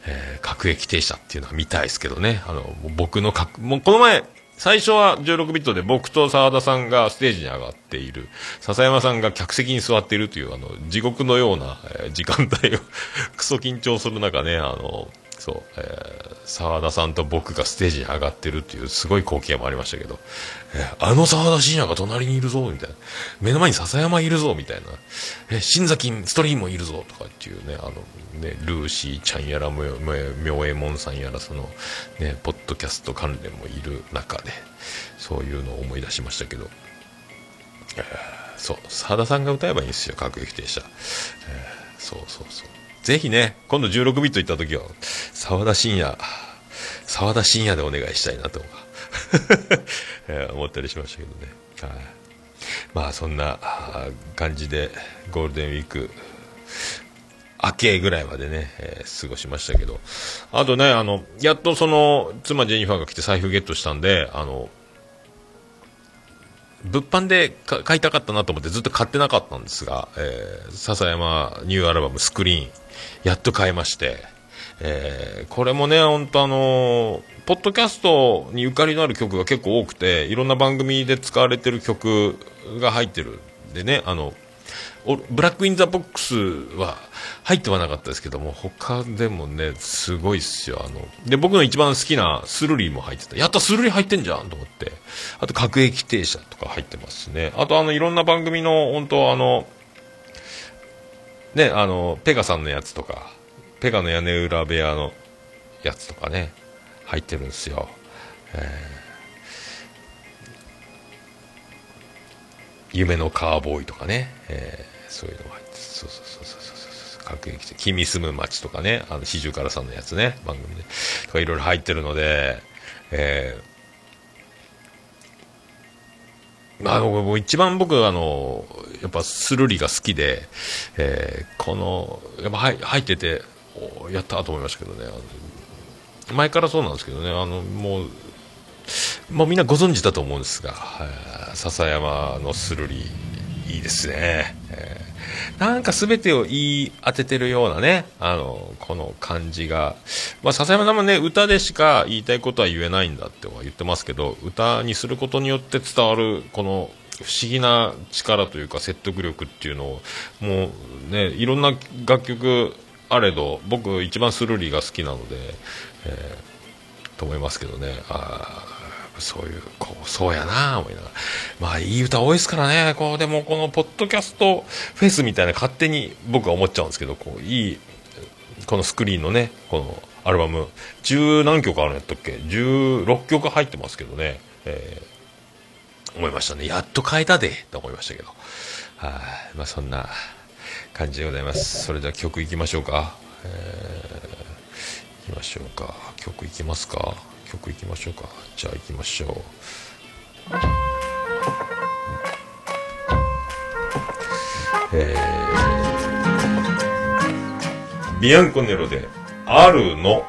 えー、各駅停車っていうのが見たいですけどね。あの、僕の、もうこの前、最初は16ビットで僕と沢田さんがステージに上がっている、笹山さんが客席に座っているという、あの、地獄のような、時間帯を クソ緊張する中ね、あの、そう、えー沢田さんと僕がステージに上がってるっていうすごい光景もありましたけど、えーあの沢田信也が隣にいるぞ、みたいな。目の前に笹山いるぞ、みたいな。え、新崎ストリームもいるぞ、とかっていうね、あの、ね、ルーシーちゃんやら、むむ妙右衛門さんやら、その、ね、ポッドキャスト関連もいる中で、そういうのを思い出しましたけど、えーそう、沢田さんが歌えばいいんですよ、各駅停車。えーそうそうそう。ぜひね、今度16ビット行った時は、沢田信也、沢田信也でお願いしたいなと、思ったりしましたけどね。はい。まあそんな感じでゴールデンウィーク明けぐらいまでね、えー過ごしましたけど、あとね、あの、やっとその、妻ジェニファーが来て財布ゲットしたんで、あの、物販で買いたかったなと思ってずっと買ってなかったんですが、えー笹山ニューアルバムスクリーン、やっと買いまして、えーこれもね、本当あのーポッドキャストにゆかりのある曲が結構多くて、いろんな番組で使われてる曲が入ってるんでね、あの、ブラック・イン・ザ・ボックスは入ってはなかったですけども、他でもね、すごいっすよ。あの、で、僕の一番好きなスルリーも入ってた。やった、スルリー入ってんじゃんと思って。あと、各駅停車とか入ってますね。あと、あの、いろんな番組の、本当あの、ね、あの、ペガさんのやつとか、ペガの屋根裏部屋のやつとかね、入ってるんですよ。夢のカーボーイとかね、えーそういうのが入ってそうそうそうそうそうそう各駅で君住む街とかねあの四十からさんのやつね番組でとかいろいろ入ってるので、えーあ、僕もう一番僕あのやっぱスルリが好きで、えーこのやっぱ入入ってておやったと思いましたけどね。前からそうなんですけどね。あのもうもうみんなご存知だと思うんですが、えー笹山のスルリいいですね、えーなんか全てを言い当ててるようなねあのこの感じが、まあ、笹山さんもね歌でしか言いたいことは言えないんだっては言ってますけど歌にすることによって伝わるこの不思議な力というか説得力っていうのをもうねいろんな楽曲あれど僕一番スルーリが好きなので、えーと思いますけどね。あそういうこうそうやな思いながら。まあいい歌多いですからね。こうでもこのポッドキャストフェスみたいな勝手に僕は思っちゃうんですけどこういいこのスクリーンのねこのアルバム十何曲あるんやったっけ？16曲入ってますけどね、えー思いましたね。やっと変えたでと思いましたけど。はい。まあそんな感じでございます。それでは曲いきましょうか、えー行きましょうか。曲いきますか。曲いきましょうか。じゃあいきましょう、えー、ビアンコネロで「あるの」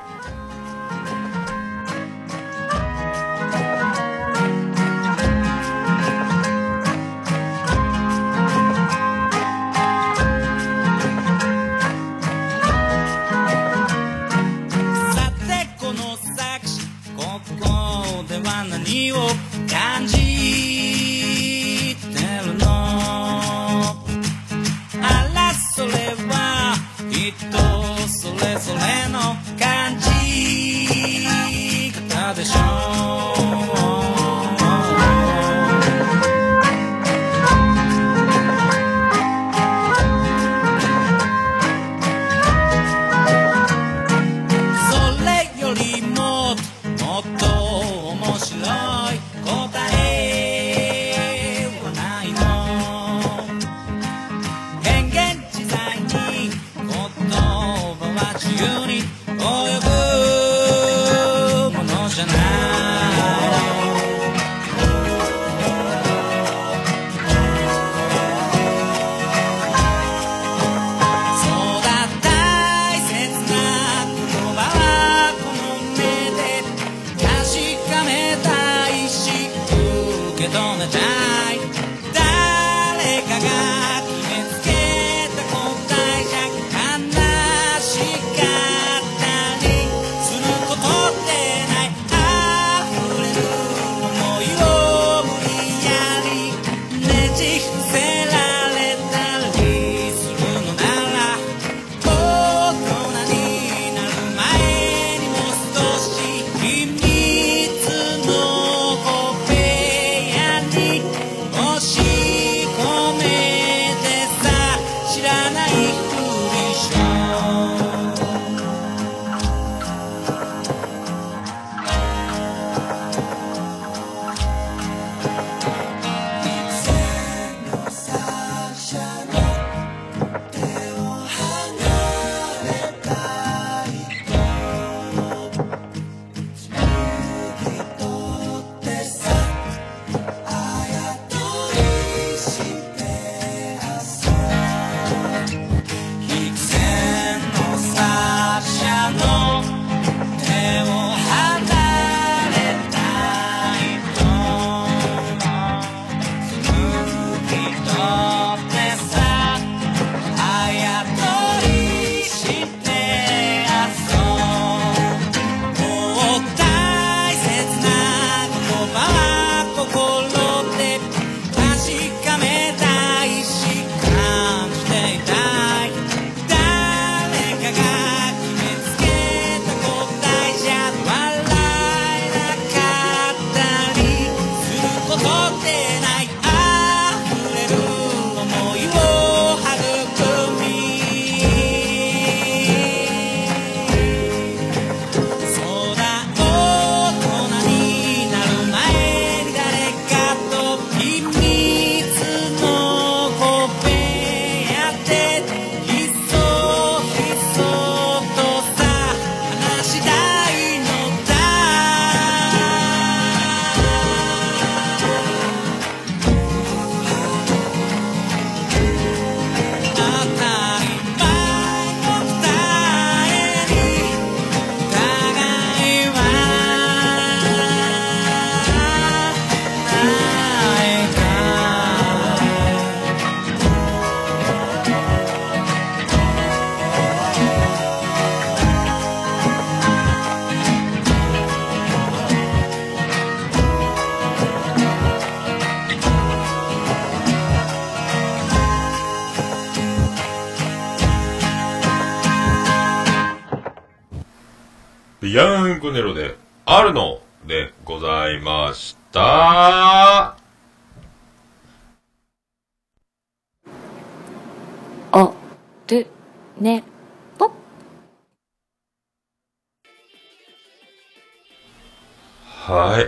クネロで、あるのでございました。あ、で、ね、ぽはい。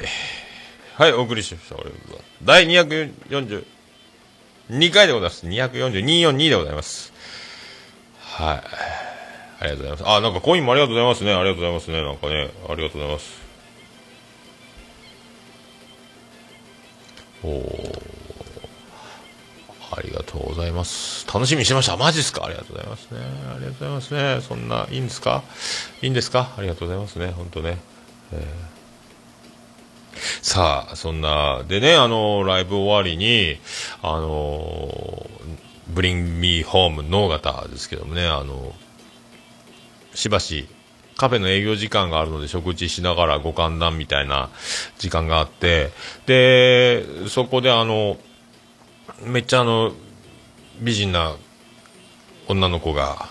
はい、お送りしました。俺は第242回でございます。242、4 2でございます。はい。ありがとうございます。あ、なんかコインもありがとうございますね。ありがとうございますね。なんかね、ありがとうございます。おー。ありがとうございます。楽しみにしました。マジっすか？ありがとうございますね。ありがとうございますね。そんな、いいんですか？いいんですか？ありがとうございますね。ほんとね。えー、さあ、そんな、でね、あの、ライブ終わりに、あの、ブリンミーホームの方ですけどもね、あの、しばし、カフェの営業時間があるので食事しながらご歓談みたいな時間があって、で、そこであの、めっちゃあの、美人な女の子が、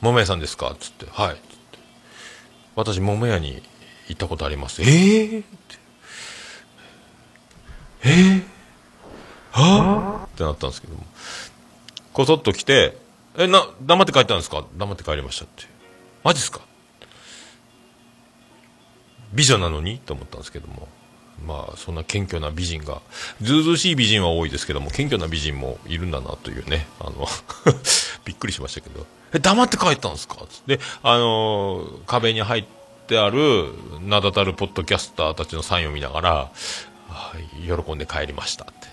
桃屋さんですか？つって、はい。つって私、桃屋に行ったことあります。えー、って。えー、はぁってなったんですけども。こそっと来て、え、な、黙って帰ったんですか黙って帰りましたって。マジっすか？美女なのに？と思ったんですけども。まあ、そんな謙虚な美人が、ずうずうしい美人は多いですけども、謙虚な美人もいるんだなというね、あの、びっくりしましたけど、え、黙って帰ったんですか？つって、あのー壁に入ってある名だたるポッドキャスターたちのサインを見ながら、喜んで帰りましたって。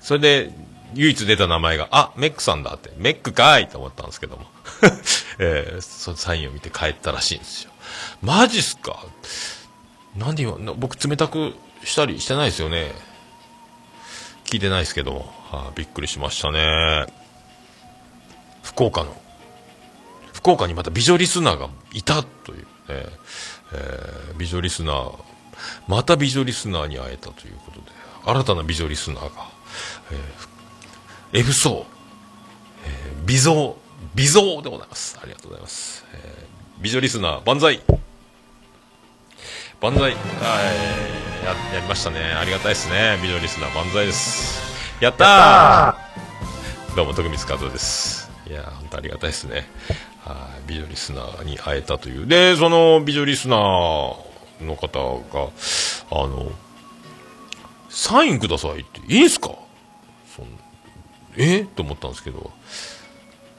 それで、唯一出た名前が、あ、メックさんだって、メックかいと思ったんですけども。えーそのサインを見て帰ったらしいんですよ。マジっすか？なんで今、僕冷たくしたりしてないですよね。聞いてないですけども。はあ、びっくりしましたね。福岡の。福岡にまた美女リスナーがいたというね。えー美女リスナー、また美女リスナーに会えたということで、新たな美女リスナーが、えー、F 層、えー美蔵、美蔵でございます。ありがとうございます。えー美女リスナー、万歳万歳はいや、やりましたね。ありがたいですね。美女リスナー、万歳です。やったーどうも、徳光和夫です。いや、本当ありがたいですね。はい、美女リスナーに会えたという。で、その美女リスナーの方が、あの、サインくださいって、いいんすか？え？と思ったんですけど、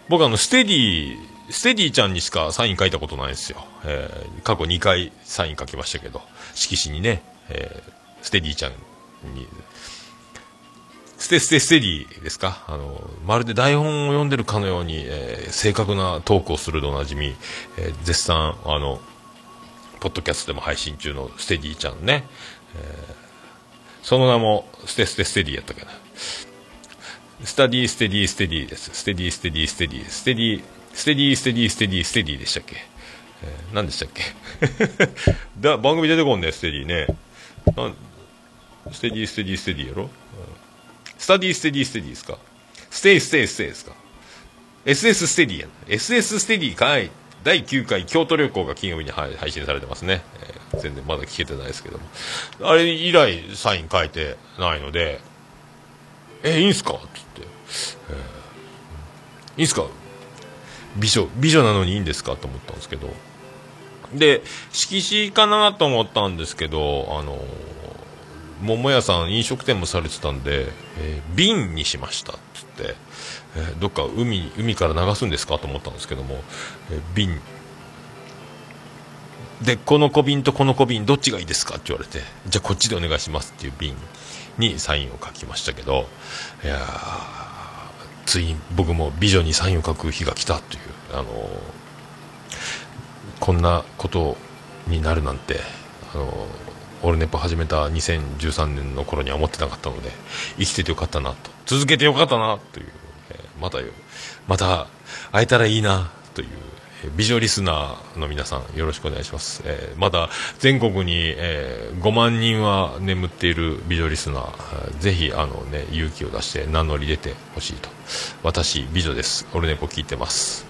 僕あの、ステディ、ステディちゃんにしかサイン書いたことないですよ。えー過去2回サイン書きましたけど、色紙にね、えーステディちゃんに、ステステステディですか？あの、まるで台本を読んでるかのように、えー正確なトークをするでおなじみ、えー絶賛、あの、ポッドキャストでも配信中のステディちゃんね、えーその名も、ステステステディやったかな。スタディーステディーステディです。ステディーステディーステディ。ステディステディーステディステディステディでしたっけ、えー何でしたっけ？だ番組出てこんねステディね。なんステディーステディステディやろ、うん。スタディーステディステディですか？ステイステイステイですか？SS ステディやん。SS ステディかい。第9回京都旅行が金曜日に配信されてますね、えー全然まだ聞けてないですけども。あれ以来サイン書いてないのでえいいんすか?」っつって、えー。いいんすか？美女美女なのにいいんですか?」と思ったんですけど。で色紙かなと思ったんですけどあの桃屋さん飲食店もされてたんで、えー瓶にしました。っつって、えーどっか海海から流すんですか？と思ったんですけども、えー瓶。でこの小瓶とこの小瓶どっちがいいですか？って言われて。じゃあこっちでお願いしますっていう瓶。にサインを書きましたけどいやついに僕も美女にサインを書く日が来たというあのこんなことになるなんてあのオールネポ始めた2013年の頃には思ってなかったので生きててよかったなと続けてよかったなという、えーまたまた会えたらいいなという美女リスナーの皆さんよろしくお願いします、えーまだ全国に、えー5万人は眠っている美女リスナーぜひあの、ね、勇気を出して名乗り出てほしいと。私美女です。オルネポ聞いてます。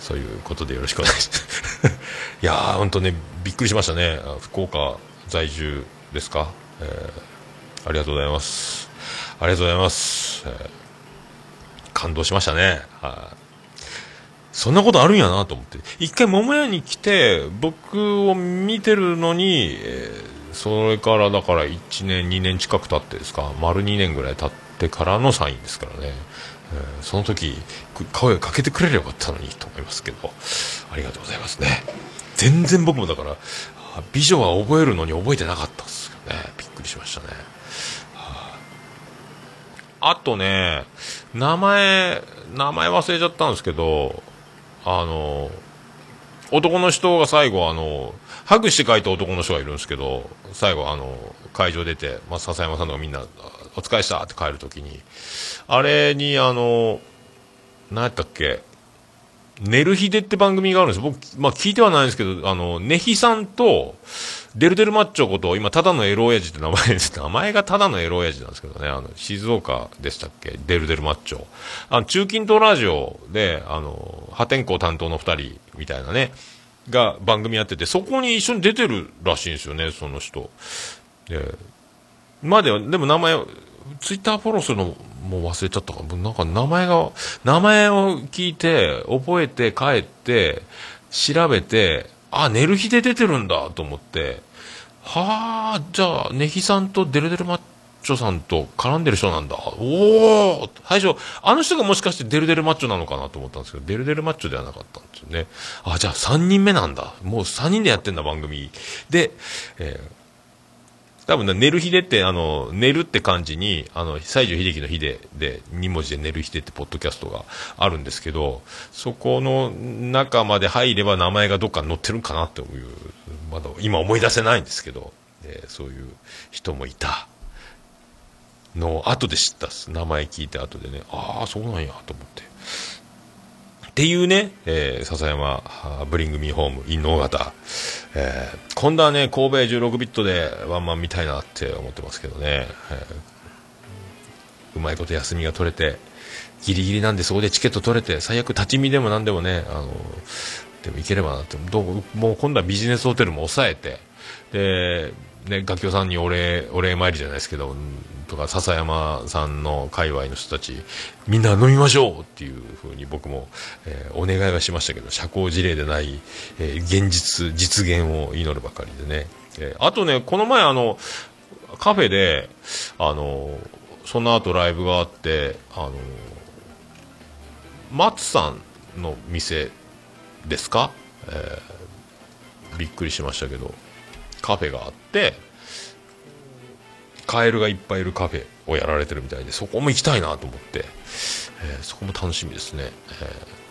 そういうことでよろしくお願いします。いやー本当ねびっくりしましたね。福岡在住ですか、えーありがとうございます。ありがとうございます、えー感動しましたね。はい。そんなことあるんやなと思って。一回桃屋に来て、僕を見てるのに、えーそれからだから1年、2年近く経ってですか、丸2年ぐらい経ってからのサインですからね。えーその時、声かけてくれればよかったのにと思いますけど、ありがとうございますね。全然僕もだから、美女は覚えるのに覚えてなかったですよね。びっくりしましたね。あとね、名前、名前忘れちゃったんですけど、あの、男の人が最後、あの、ハグして書いた男の人がいるんですけど、最後、あの、会場出て、まあ、笹山さんとかみんな、お疲れしたって帰るときに、あれに、あの、何やったっけ、寝る日でって番組があるんです僕、まあ、聞いてはないんですけど、あの、ねひさんと、デルデルマッチョこと、今、ただのエロ親父って名前です。名前がただのエロ親父なんですけどね、あの、静岡でしたっけ？デルデルマッチョ。あの、中近東ラジオで、あの、破天荒担当の二人みたいなね、が番組やってて、そこに一緒に出てるらしいんですよね、その人。で、までは、でも名前、ツイッターフォローするのも忘れちゃったかなんか名前が、名前を聞いて、覚えて帰って、調べて、あ、寝る日で出てるんだと思って、はあ、じゃあ、ネヒさんとデルデルマッチョさんと絡んでる人なんだ。おお最初、あの人がもしかしてデルデルマッチョなのかなと思ったんですけど、デルデルマッチョではなかったんですよね。あ、じゃあ3人目なんだ。もう3人でやってんだ、番組。で、えー多分ね、寝る日でって、あの、寝るって漢字に、あの、西城秀樹の日で、で、2文字で寝る日でってポッドキャストがあるんですけど、そこの中まで入れば名前がどっかに載ってるんかなっていう、まだ今思い出せないんですけど、えそういう人もいたのを後で知ったっす。名前聞いて後でね、ああ、そうなんや、と思って。っていうね、えー笹山ブリングミホーム in 大型、えー今度はね神戸16ビットでワンマン見たいなって思ってますけどね、えーうまいこと休みが取れてギリギリなんでそこでチケット取れて最悪立ち見でも何でもねあのでも行ければなって。どうもう今度はビジネスホテルも抑えてでね、楽器さんにお礼お礼参りじゃないですけど、とか笹山さんの界隈の人たちみんな飲みましょうっていう風に僕も、えーお願いはしましたけど社交辞令でない、えー現実実現を祈るばかりでね、えーあとねこの前あのカフェであのその後ライブがあってあの松さんの店ですか、えーびっくりしましたけど。カフェがあってカエルがいっぱいいるカフェをやられてるみたいでそこも行きたいなと思って、えーそこも楽しみですね、えー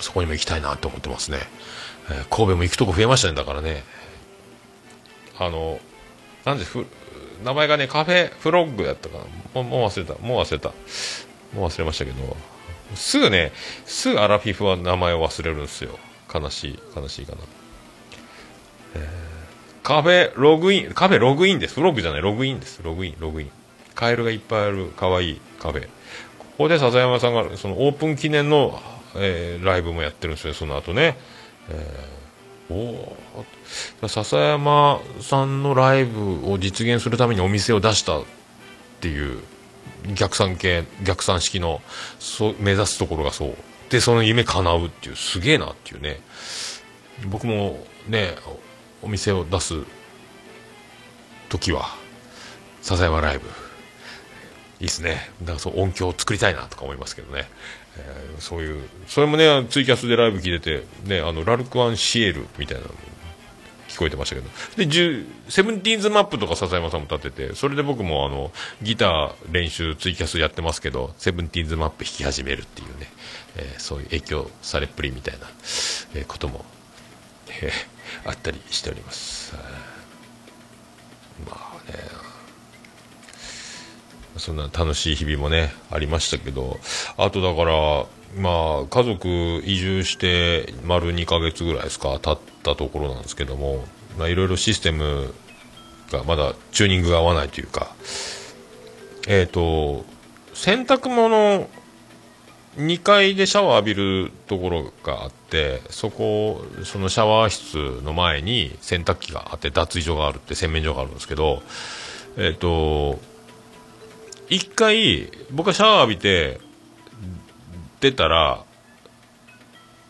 そこにも行きたいなと思ってますね、えー神戸も行くとこ増えましたねだからね。あのなんでふ名前がねカフェフロッグだったかな。もう忘れた。もう忘れた。もう忘れましたけどすぐねすぐアラフィフは名前を忘れるんですよ。悲しい悲しいかな。カフェログイン、カフェログインです。ログじゃない、ログインです。ログイン、ログイン。カエルがいっぱいある可愛いいカフェ。ここで笹山さんがそのオープン記念の、えーライブもやってるんですよ、その後ね。えーおー笹山さんのライブを実現するためにお店を出したっていう逆算系、逆算式のそ目指すところがそう。で、その夢叶うっていう、すげえなっていうね。僕もねお店を出す時は笹山ライブ。いいですね。だからそう音響を作りたいなとか思いますけどね、えーそういうそれもねツイキャスでライブ聞いてて、ね、あのラルク・アン・シエルみたいなの聞こえてましたけど。でセブンティーンズマップとか笹山さんも立ててそれで僕もあのギター練習ツイキャスやってますけどセブンティーンズマップ弾き始めるっていうね、えーそういう影響されっぷりみたいな、えーこともあったりしております。まあね、そんな楽しい日々もね、ありましたけど、あとだから、まあ、家族移住して丸2ヶ月ぐらいですか、経ったところなんですけども、まあ、いろいろシステムがまだチューニングが合わないというか、えっ、と、洗濯物2階でシャワー浴びるところがあってそこそのシャワー室の前に洗濯機があって脱衣所があるって洗面所があるんですけどえっ、と1回僕はシャワー浴びて出たら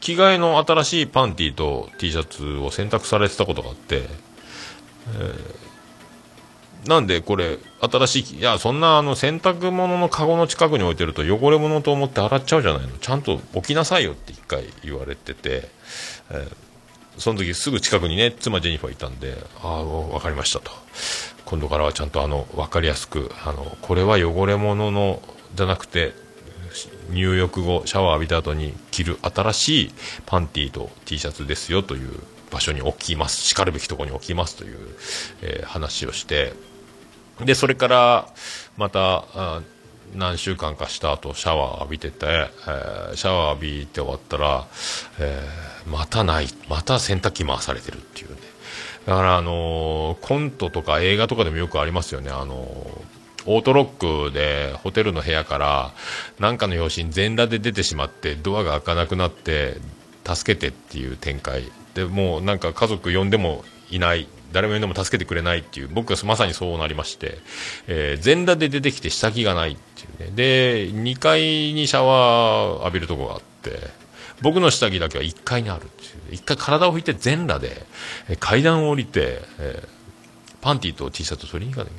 着替えの新しいパンティと T シャツを洗濯されてたことがあって、えーなんでこれ新しいいやそんなあの洗濯物のカゴの近くに置いてると汚れ物と思って洗っちゃうじゃないの。ちゃんと置きなさいよって一回言われてて、えーその時すぐ近くにね妻ジェニファーいたんでああ分かりましたと。今度からはちゃんとあの分かりやすくあのこれは汚れ物のじゃなくて入浴後シャワー浴びた後に着る新しいパンティーと T シャツですよという場所に置きます。しかるべきところに置きますという、えー話をしてでそれからまた何週間かした後シャワー浴びてて、えーシャワー浴びて終わったら、えーまたないまた洗濯機回されてるっていうね。だからあのーコントとか映画とかでもよくありますよね。あのオートロックでホテルの部屋から何かの拍子に全裸で出てしまってドアが開かなくなって助けてっていう展開。でもうなんか家族呼んでもいない誰も呼んでも助けてくれないっていう僕はまさにそうなりまして、えー全裸で出てきて下着がないっていうね。で2階にシャワー浴びるとこがあって僕の下着だけは1階にあるっていう。1回体を拭いて全裸でえ階段を降りて、えーパンティーと T シャツを取りに行かない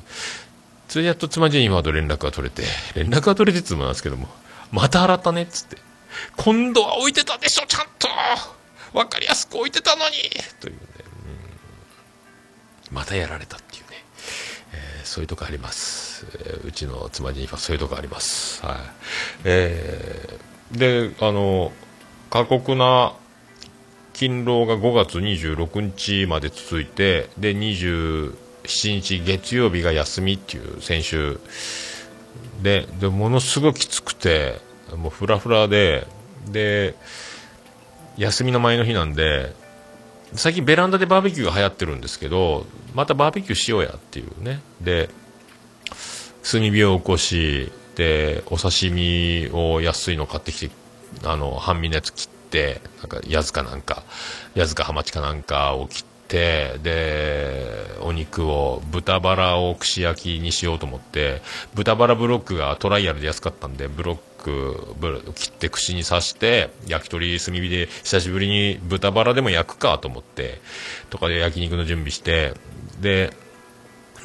それでやっと妻ジェニファーと連絡が取れて、連絡が取れてつもなんですけども、また洗ったねっつって、今度は置いてたでしょ、ちゃんと。わかりやすく置いてたのにという。ね、またやられたっていうね、えーそういうとこあります。えーうちの妻ジェニファー、そういうとこあります。はい。えーで、あの、過酷な勤労が5月26日まで続いてで27日月曜日が休みっていう先週ででものすごくきつくてもうフラフラでで休みの前の日なんで最近ベランダでバーベキューが流行ってるんですけどまたバーベキューしようやっていうね。で炭火を起こしでお刺身を安いの買ってきてあの半身のやつ切ってなんかやずかなんかやずかハマチかなんかを切ってでお肉を豚バラを串焼きにしようと思って豚バラブロックがトライアルで安かったんでブロックブロ切って串に刺して焼き鳥炭火で久しぶりに豚バラでも焼くかと思ってとかで焼肉の準備してで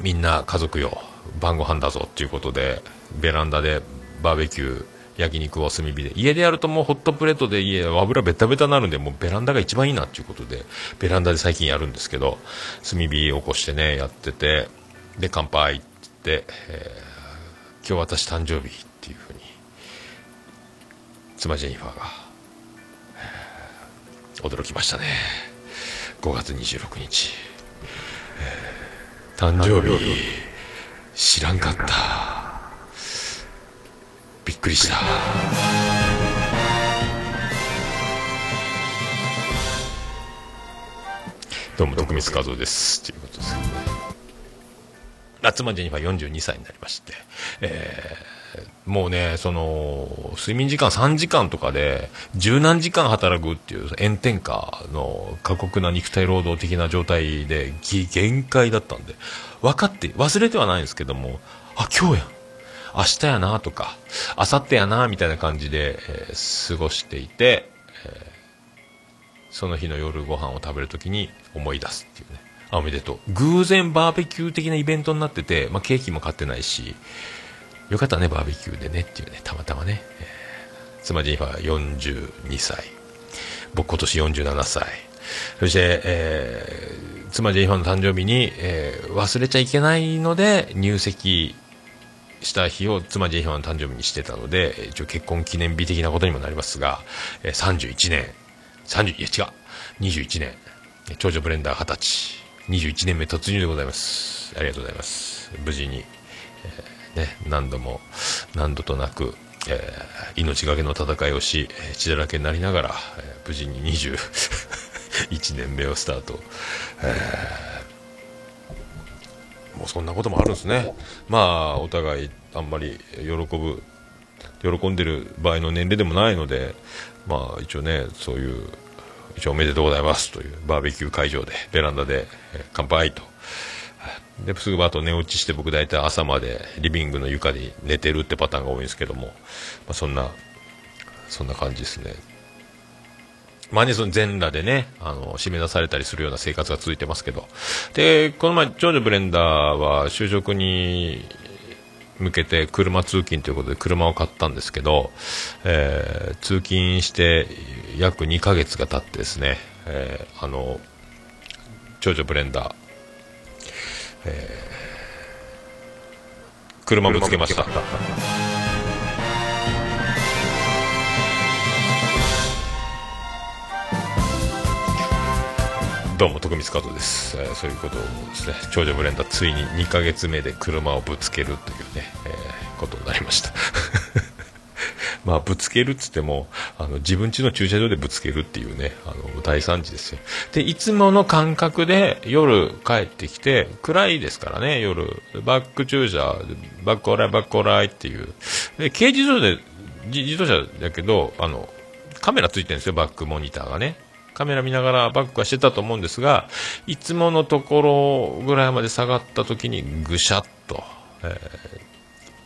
みんな家族よ晩ご飯だぞっていうことでベランダでバーベキュー焼肉を炭火で家でやるともうホットプレートで家油ベタベタになるんでもうベランダが一番いいなっていうことでベランダで最近やるんですけど炭火起こしてねやっててで乾杯って言って、えー今日私誕生日妻ジェニファーが、驚きましたね。5月26日、えー誕生日。知らんかった。びっくりした。どうも徳光和夫です。ということですけど。ね夏間ジェニファー42歳になりまして、えーもうね、その、睡眠時間3時間とかで、十何時間働くっていう炎天下の過酷な肉体労働的な状態で、限界だったんで、分かって、忘れてはないんですけども、あ、今日やん。明日やなとか、明後日やなみたいな感じで、えー過ごしていて、えーその日の夜ご飯を食べるときに思い出すっていうね。あおめでとう。偶然バーベキュー的なイベントになってて、まあ、ケーキも買ってないし、よかったね、バーベキューでねっていうね、たまたまね。えー妻ジェニファー42歳。僕今年47歳。そして、えー妻ジェニファーの誕生日に、えー忘れちゃいけないので、入籍した日を妻ジェニファーの誕生日にしてたので、一応結婚記念日的なことにもなりますが、えー31年、30、いや違う、21年、長女ブレンダー20歳、21年目突入でございます。ありがとうございます。無事に、えーね、何度も、何度となく、えー命がけの戦いをし、血だらけになりながら、えー無事に21年目をスタート。もうそんなこともあるんですね。まあ、お互いあんまり喜ぶ、喜んでる場合の年齢でもないので、まあ一応ね、そういう、一応おめでとうございますというバーベキュー会場で、ベランダで、乾杯と。で、すぐあと寝落ちして僕大体朝までリビングの床に寝てるってパターンが多いんですけども、まあそんな、そんな感じですね。まあね、その全裸でね、あの、締め出されたりするような生活が続いてますけど。で、この前、長女ブレンダーは就職に向けて車通勤ということで車を買ったんですけど、えー通勤して約2ヶ月が経ってですね、えーあの長女ブレンダー、えー。車ぶつけました。どうも徳光加藤です、えーそういうことをですね。長女ブレンダーついに2ヶ月目で車をぶつけるというね、えーことになりました。まあぶつけるっつってもあの自分家の駐車場でぶつけるっていうねあの大惨事ですよ。でいつもの感覚で夜帰ってきて暗いですからね夜。バック駐車バックオーライバックオーライっていう。で軽自動車で自動車だけどあのカメラついてるんですよバックモニターがね。カメラ見ながらバックはしてたと思うんですがいつものところぐらいまで下がった時にぐしゃっと、えー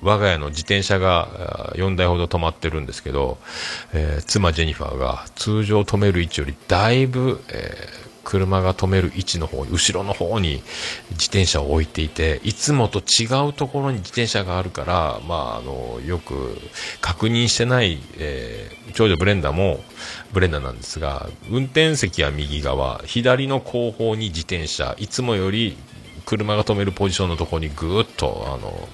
我が家の自転車が4台ほど止まってるんですけど、えー妻ジェニファーが通常止める位置よりだいぶ、えー車が止める位置の方後ろの方に自転車を置いていていつもと違うところに自転車があるから、まあ、あのよく確認してない、えー長女ブレンダーもブレンダーなんですが運転席は右側左の後方に自転車いつもより車が止めるポジションのところにぐーっとあの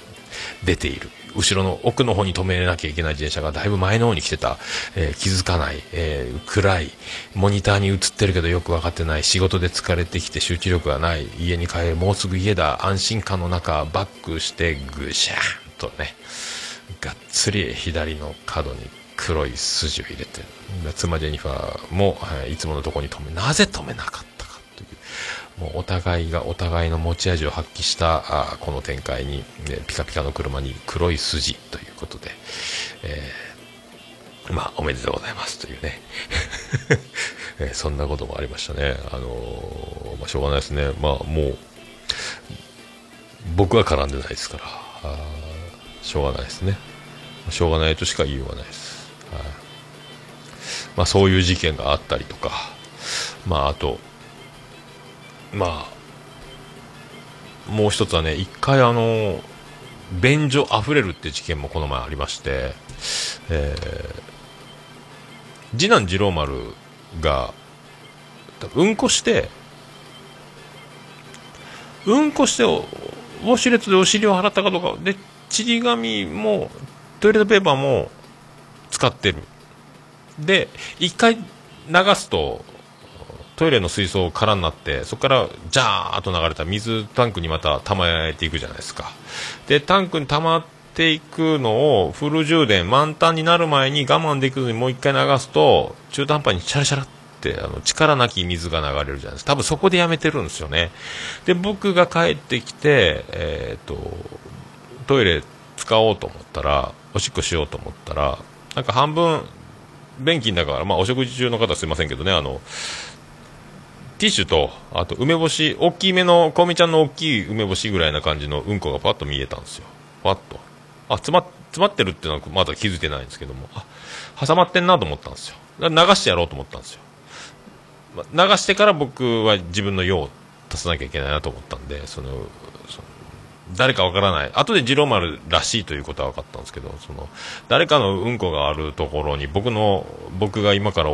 出ている。後ろの奥の方に止めなきゃいけない自転車がだいぶ前の方に来てた、えー気づかない、えー暗い。モニターに映ってるけどよく分かってない。仕事で疲れてきて集中力がない。家に帰る。もうすぐ家だ。安心感の中バックしてぐしゃーんとね。がっつり左の角に黒い筋を入れて。妻ジェニファーも、はいいつものとこに止めなぜ止めなかった？お互いがお互いの持ち味を発揮したあこの展開に、ねピカピカの車に黒い筋ということで、えーまあおめでとうございますというね、えーそんなこともありましたね、あのーまあ、しょうがないですね、まあ、もう僕は絡んでないですから。あしょうがないですね。しょうがないとしか言いようがないです、はい。まあ、そういう事件があったりとか、まあ、あとまあ、もう一つはね、一回あの、便所溢れるって事件もこの前ありまして、えー次男次郎丸が、うんこして、うんこしてお、ウォシュレットでお尻を払ったかどうか、で、ちり紙も、トイレットペーパーも使ってる。で、一回流すと、トイレの水槽空になってそこからジャーっと流れた水タンクにまた溜まっていくじゃないですか。でタンクに溜まっていくのをフル充電満タンになる前に我慢できずにもう一回流すと中途半端にシャラシャラってあの力なき水が流れるじゃないですか。多分そこでやめてるんですよね。で僕が帰ってきて、えー、とトイレ使おうと思ったらおしっこしようと思ったらなんか半分便器だから、まあ、お食事中の方すいませんけどねあのティッシュと、あと梅干し、大きめの、こみちゃんの大きい梅干しぐらいな感じのうんこがパッと見えたんですよ。パッと。あ、詰ま、詰まってるっていうのはまだ気づいてないんですけども、あ、挟まってんなと思ったんですよ。流してやろうと思ったんですよ。ま流してから僕は自分の用を足さなきゃいけないなと思ったんで、その、その誰かわからない。後で次郎丸らしいということは分かったんですけど、その、誰かのうんこがあるところに僕の、僕が今から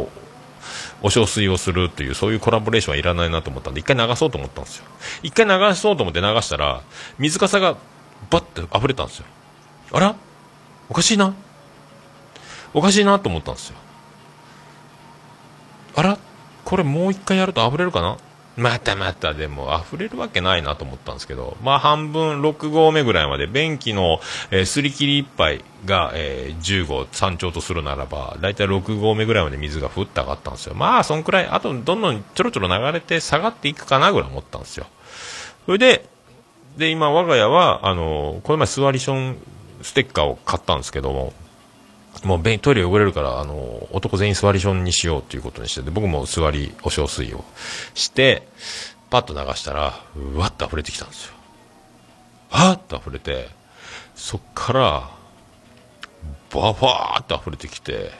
お小水をするというそういうコラボレーションはいらないなと思ったんで一回流そうと思ったんですよ。一回流そうと思って流したら水かさがバッて溢れたんですよ。あら？おかしいな？おかしいなと思ったんですよ。あら？これもう一回やると溢れるかな？またまたでも溢れるわけないなと思ったんですけど、まあ半分6合目ぐらいまで便器の、えーすり切り1杯が、えー10合山頂とするならば、だいたい6合目ぐらいまで水がふって上がったんですよ。まあそんくらい、あとどんどんちょろちょろ流れて下がっていくかなぐらい思ったんですよ。それで、で、今我が家は、あの、この前スワリションステッカーを買ったんですけども、もうトイレ汚れるから、あの、男全員座りションにしようということにしてて、僕も座りお小水をして、パッと流したら、うわっと溢れてきたんですよ。はっと溢れて、そっから、バファーっと溢れてきて、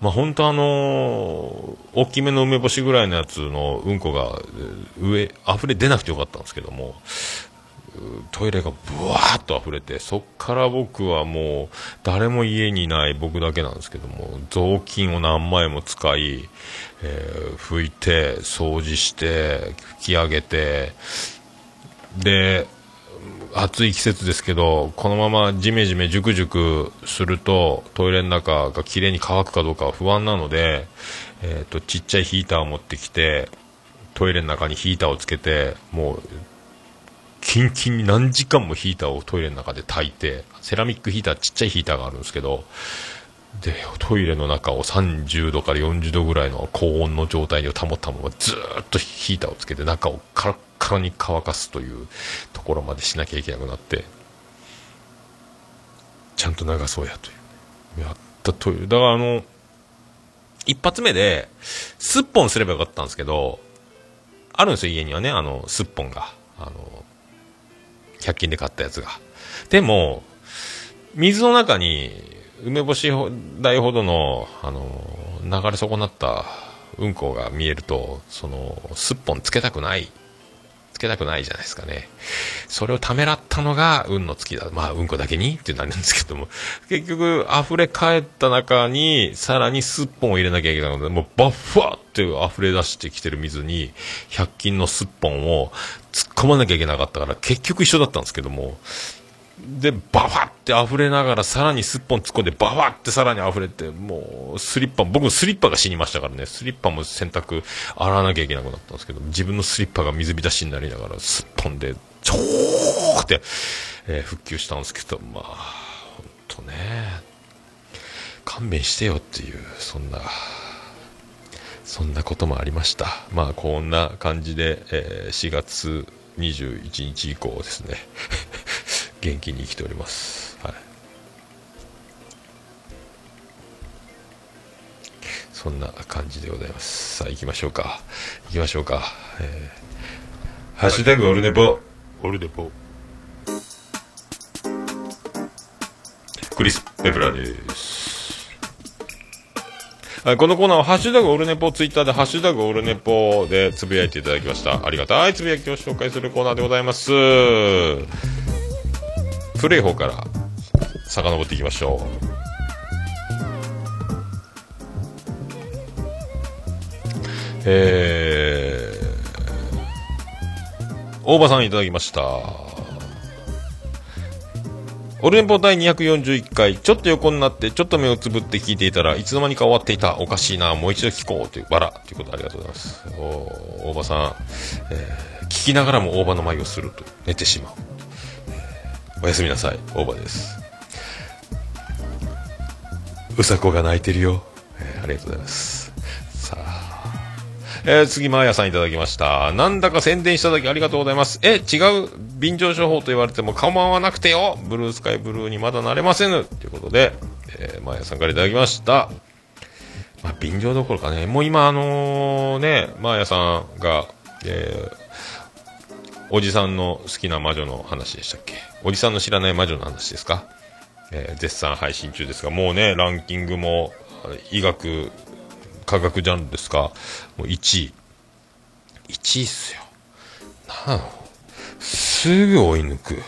まあ本当あの大きめの梅干しぐらいのやつのうんこが、上、溢れ出なくてよかったんですけども、トイレがブワーッと溢れてそっから僕はもう誰も家にいない僕だけなんですけども雑巾を何枚も使い、えー拭いて掃除して拭き上げてで暑い季節ですけどこのままジメジメジュクジュクするとトイレの中がきれいに乾くかどうかは不安なので、えー、とちっちゃいヒーターを持ってきてトイレの中にヒーターをつけてもうキンキンに何時間もヒーターをトイレの中で炊いてセラミックヒーターちっちゃいヒーターがあるんですけどでトイレの中を30度から40度ぐらいの高温の状態を保ったままずっとヒーターをつけて中をカラッカラに乾かすというところまでしなきゃいけなくなってちゃんと流そうやという。やったトイレだからあの一発目ですっぽんすればよかったんですけどあるんですよ家にはねあのすっぽんが。あの100均で買ったやつが。でも水の中に梅干し台ほどのあの流れ損なったうんこが見えるとそのすっぽんつけたくない。けたくないじゃないですかね。それをためらったのが運の尽きだ。まあうんこだけに？ってなるんですけども。結局溢れ返った中にさらにすっぽんを入れなきゃいけないのでもうバッファーって溢れ出してきてる水に100均のすっぽんを突っ込まなきゃいけなかったから結局一緒だったんですけども。で、バファって溢れながら、さらにすっぽん突っ込んで、バファってさらに溢れて、もう、スリッパ、僕のスリッパが死にましたからね、スリッパも洗濯、洗わなきゃいけなくなったんですけど、自分のスリッパが水浸しになりながら、すっぽんで、ちょーって、えー復旧したんですけど、まあ、ほんとね、勘弁してよっていう、そんな、そんなこともありました。まあ、こんな感じで、えー4月21日以降ですね、元気に生きております。はい。そんな感じでございます。さあ、行きましょうか。行きましょうか。えー、ハッシュタグオルネポ。オルネポ。クリス・ペプラーです。はい、このコーナーは、ハッシュタグオルネポ、ツイッターで、ハッシュタグオルネポでつぶやいていただきました。ありがたいつぶやきを紹介するコーナーでございます。プレイ方から遡っていきましょう。えー、大場さんいただきました。オルネポ第241回、ちょっと横になって、ちょっと目をつぶって聞いていたらいつの間にか終わっていた。おかしいな。もう一度聞こう。という、バラ。ということありがとうございます。お大場さん、えー聞きながらも大場の舞をすると、寝てしまう。おやすみなさい、大場です。うさこが泣いてるよ。えーありがとうございます。さあ。えー次、マーヤさんいただきました。なんだか宣伝しただけありがとうございます。え、違う便乗処方と言われても構わなくてよブルースカイブルーにまだなれませぬということで、えー、マーヤさんからいただきました。まあ、便乗どころかね、もう今あのーね、マーヤさんが、えーおじさんの好きな魔女の話でしたっけ？おじさんの知らない魔女の話ですか、えー絶賛配信中ですが、もうね、ランキングも、医学、科学ジャンルですか、もう1位。1位っすよ。なあ、すぐ追い抜く。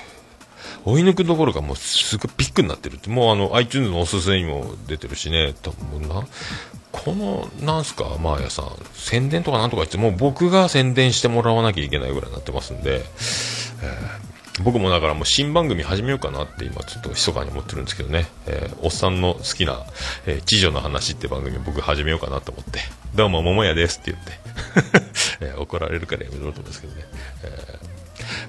追い抜くどころかもうすぐビッグになってるって。もうあの iTunes のおすすめにも出てるしね。多分な、この、なんすか、マーヤさん、宣伝とかなんとか言って、もう僕が宣伝してもらわなきゃいけないぐらいになってますんで、えー僕もだからもう新番組始めようかなって今ちょっと密かに思ってるんですけどね、えーおっさんの好きな、えー、知女の話って番組を僕始めようかなと思って、どうも桃屋ですって言って、えー怒られるからやめろと思うんですけどね。え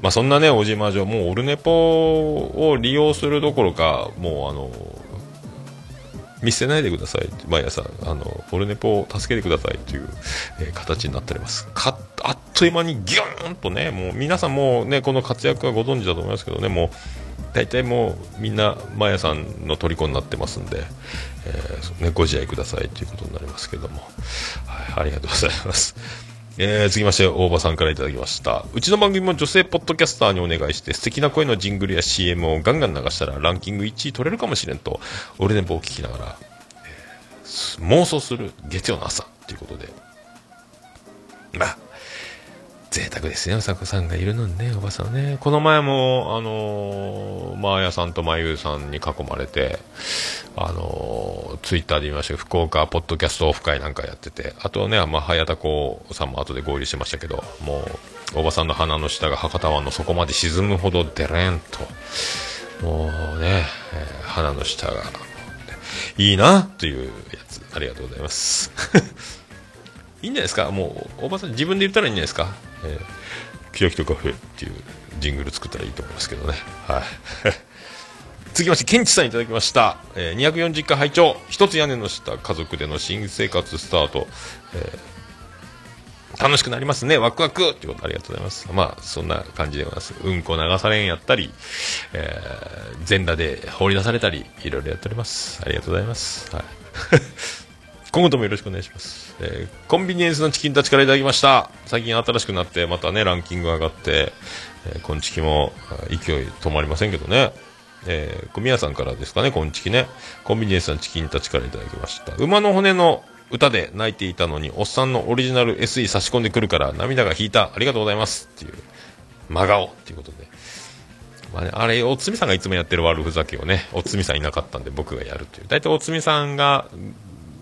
まあそんなね、小島城、もうオルネポを利用するどころか、もうあの、見捨てないでください毎朝あのオルネポを助けてくださいという、えー形になっております。かあっという間にギューンとねもう皆さんもねこの活躍はご存知だと思いますけどねもう大体もうみんなマヤさんの虜になってますんで、えーね、ご自愛くださいということになりますけども、はい、ありがとうございます。えー、続きまして、大場さんからいただきました。うちの番組も女性ポッドキャスターにお願いして、素敵な声のジングルや CM をガンガン流したらランキング1位取れるかもしれんと、俺ネポを聞きながら、えー妄想する月曜の朝ということで、まあ、贅沢ですね、うさこさんがいるのにね、おばさんね。この前も、あのー、まあやさんとまゆうさんに囲まれて、あのー、ツイッターで見ましたけど、福岡ポッドキャストオフ会なんかやってて、あとね、まあ、早田子さんも後で合流しましたけど、もう、おばさんの鼻の下が博多湾の底まで沈むほどデレンと、もうね、えー鼻の下が、いいなというやつ、ありがとうございます。いいんじゃないですか？もう、おばさん自分で言ったらいいんじゃないですか？えー、キラキラカフェっていうジングル作ったらいいと思いますけどね。はい。続きまして、ケンチさんいただきました。えー、240回拝聴一つ屋根の下、家族での新生活スタート。えー楽しくなりますね。ワクワクってことありがとうございます。まあ、そんな感じでございます。うんこ流されんやったり、えー、全裸で放り出されたり、いろいろやっております。ありがとうございます。はい。今後ともよろしくお願いします、えーコンビニエンスのチキンたちからいただきました最近新しくなってまたねランキング上がって、えー、コンチキも勢い止まりませんけどねえー、宮さんからですかね、コンチキね。コンビニエンスのチキンたちからいただきました。馬の骨の歌で泣いていたのに、おっさんのオリジナル SE 差し込んでくるから涙が引いた。ありがとうございます。っていう、真顔っていうことで。まあね、あれ、おつみさんがいつもやってる悪ふざけをね、おつみさんいなかったんで僕がやるという。大体おつみさんが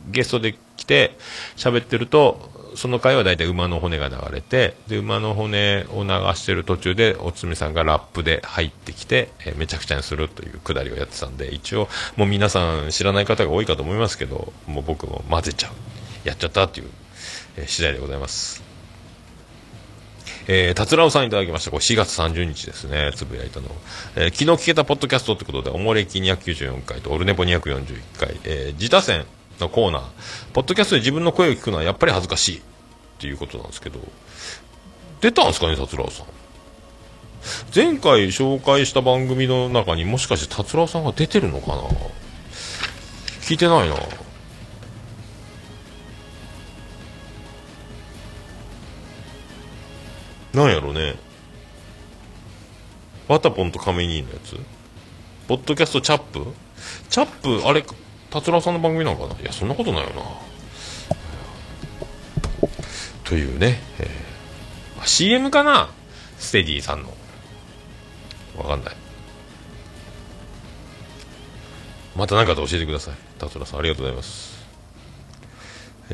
ゲストで来て喋ってると、その回は大体馬の骨が流れて、で、馬の骨を流してる途中で、おつみさんがラップで入ってきて、えめちゃくちゃにするというくだりをやってたんで、一応、もう皆さん知らない方が多いかと思いますけど、もう僕も混ぜちゃう。やっちゃったっていう、えー次第でございます。えー、達郎さんいただきました。これ4月30日ですね、つぶやいたの。えー昨日聞けたポッドキャストってことで、おもれき294回とオルネポ241回、えー自他戦のコーナー、ポッドキャストで自分の声を聞くのはやっぱり恥ずかしいっていうことなんですけど、出たんですかね、達郎さん。前回紹介した番組の中にもしかして達郎さんが出てるのかな？聞いてないな。なんやろね。ワタポンとカメニーのやつ？ポッドキャストチャップ？チャップ、あれ、達郎さんの番組なのかな？いや、そんなことないよな。というね、えー CM かな？ステディさんの。わかんない。また何かと教えてください。達郎さん、ありがとうございます。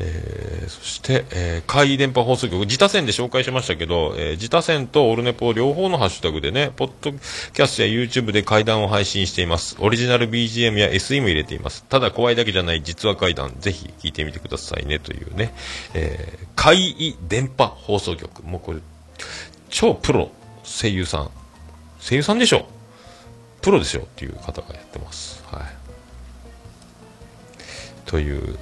えーそして、えー、海電波放送局、自他線で紹介しましたけど、えー自他線とオルネポ両方のハッシュタグでね、ポッドキャストや YouTube で怪談を配信しています。オリジナル BGM や SE も入れています。ただ怖いだけじゃない実話怪談、ぜひ聞いてみてくださいね、というね、えー、海電波放送局。もうこれ、超プロ声優さん。声優さんでしょプロでしょっていう方がやってます。はい。という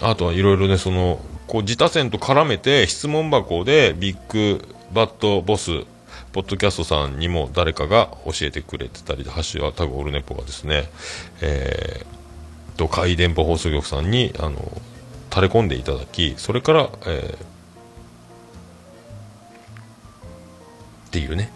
あとはいろいろね、その、こう、自他線と絡めて質問箱でビッグバットボス、ポッドキャストさんにも誰かが教えてくれてたり、ハッシュタグオルネポがですね、えー、と、海電波放送局さんに、あの、垂れ込んでいただき、それから、えー、っていうね、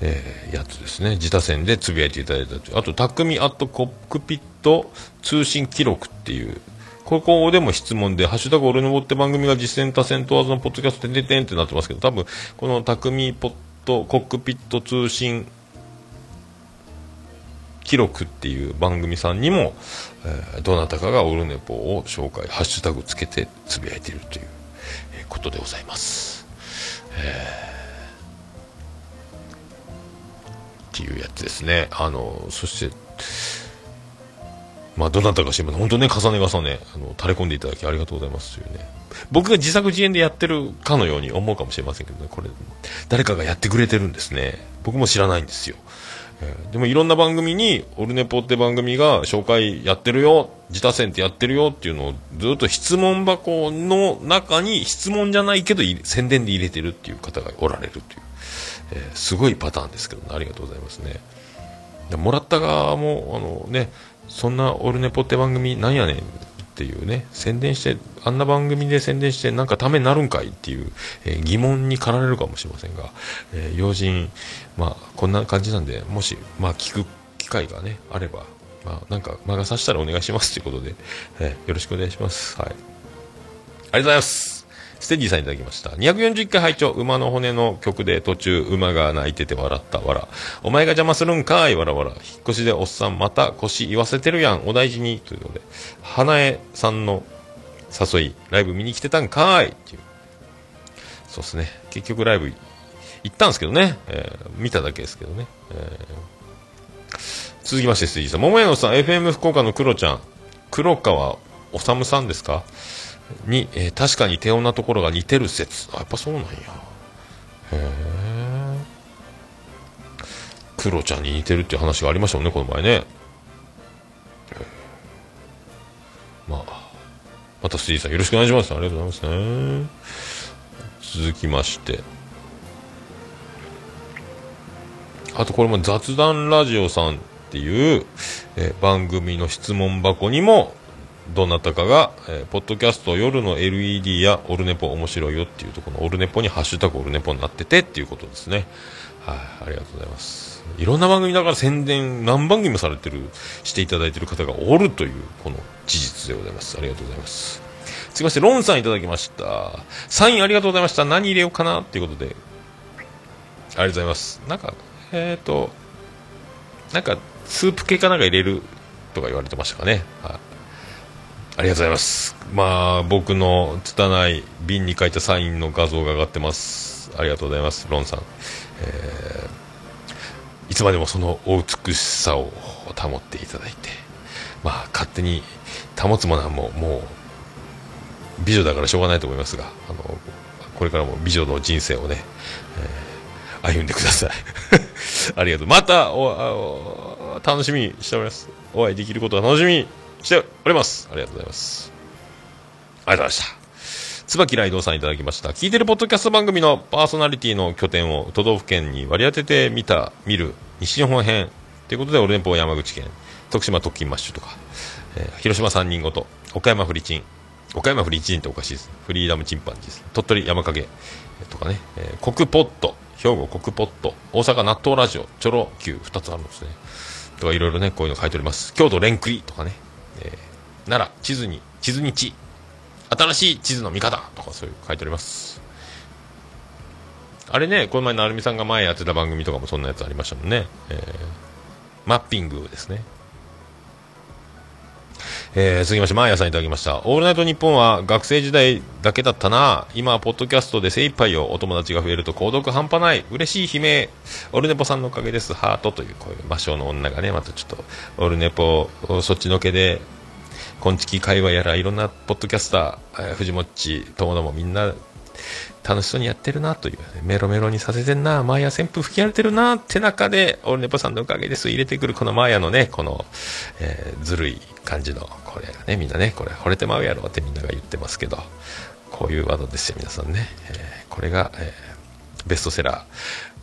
えーやつですね。自他線でつぶやいていただいたというあと、匠アットコックピット通信記録っていう、ここでも質問で、ハッシュタグ俺のぼって番組が実践多線問わずのポッドキャストてんてんてんってなってますけど、多分、この匠ポット、コックピット通信記録っていう番組さんにも、えーどなたかがオルネポを紹介、ハッシュタグつけてつぶやいているという、ことでございます。えーっていうやつですね。あの、そして、まあ、どなたか知りません。本当ね、重ね重ね、あの、垂れ込んでいただきありがとうございますというね。僕が自作自演でやってるかのように思うかもしれませんけどね、これ、誰かがやってくれてるんですね。僕も知らないんですよ。えーでもいろんな番組に、オルネポって番組が紹介やってるよ、自他戦ってやってるよっていうのをずっと質問箱の中に質問じゃないけど宣伝で入れてるっていう方がおられるという、えーすごいパターンですけどね、ありがとうございますね。でもらった側も、あのね、そんなオルネポって番組なんやねんっていうね、宣伝して、あんな番組で宣伝してなんかためになるんかいっていう、えー疑問に駆られるかもしれませんが、えー要人、まあ、こんな感じなんで、もし、まあ、聞く機会がね、あれば、まあ、なんか、魔が差したらお願いしますということで、えーよろしくお願いします。はい。ありがとうございます。ステディさんいただきました。241回拝聴馬の骨の曲で途中馬が泣いてて笑った、わら。お前が邪魔するんか？い、わらわら。引っ越しでおっさんまた腰言わせてるやん、お大事に。ということで、花江さんの誘い、ライブ見に来てたんか？いっていう。そうですね。結局ライブ行ったんですけどね。えー見ただけですけどね。えー続きまして、杉さん。桃屋のさん、FM 福岡のクロちゃん。黒川治さんですか？に、えー確かに手女なところが似てる説。あ、やっぱそうなんや。へえ。クロちゃんに似てるっていう話がありましたもんね、この前ね。まあ、また杉さんよろしくお願いします。ありがとうございますね。続きまして。あとこれも雑談ラジオさんっていう、えー番組の質問箱にも、どなたかが、えーポッドキャスト夜の LED やオルネポ面白いよっていうとこのオルネポにハッシュタグオルネポになっててっていうことですね。はい、ありがとうございます。いろんな番組だから宣伝何番組もされてる、していただいてる方がおるという、この事実でございます。ありがとうございます。続きまして、ロンさんいただきました。サインありがとうございました。何入れようかなっていうことで、ありがとうございます。なんか、えっ、と、なんか、スープ系かなんか入れるとか言われてましたかね。はい。ありがとうございます。まあ、僕の拙い瓶に書いたサインの画像が上がってます。ありがとうございます、ロンさん。えーいつまでもそのお美しさを保っていただいて、まあ、勝手に保つものはもう、もう、美女だからしょうがないと思いますが、あの、これからも美女の人生をね、えー歩んでください。ありがとう。またおお楽しみにしております。お会いできることを楽しみしております。ありがとうございます。ありがとうございました。椿ライドウさんいただきました。聞いてるポッドキャスト番組のパーソナリティの拠点を都道府県に割り当ててみた、見る、西日本編。ということで、オルネポ山口県、徳島特勤マッシュとか、えー広島3人ごと、岡山フリチン、岡山フリチンっておかしいです。フリーダムチンパンジーです。鳥取山影とかね、えー、国ポット、兵庫国ポット、大阪納豆ラジオ、チョロ Q、2つあるんですね。とかいろいろね、こういうの書いております。京都レンクリとかね、えー奈良、地図に、地図に地、新しい地図の見方とかそういう書いてあります。あれね、この前、成美さんが前やってた番組とかもそんなやつありましたもんね。えーマッピングですね。えー、続きまして、マーヤさんいただきました。オールナイトニッポンは学生時代だけだったな。今はポッドキャストで精一杯をお友達が増えると購読半端ない。嬉しい悲鳴。オルネポさんのおかげです。ハートという、こういう魔性の女がね、またちょっと、オルネポ、そっちのけで、こんちき会話やら、いろんなポッドキャスター、えー藤もっち、友野もみんな、楽しそうにやってるなという、メロメロにさせてんな、マーヤ旋風吹き荒れてるなって中で、オルネポさんのおかげです。入れてくるこのマーヤのね、この、えーずるい感じの、これがね、みんなね、これ惚れてまうやろってみんなが言ってますけど、こういうワードですよ、皆さんね。えーこれが、えーベストセラ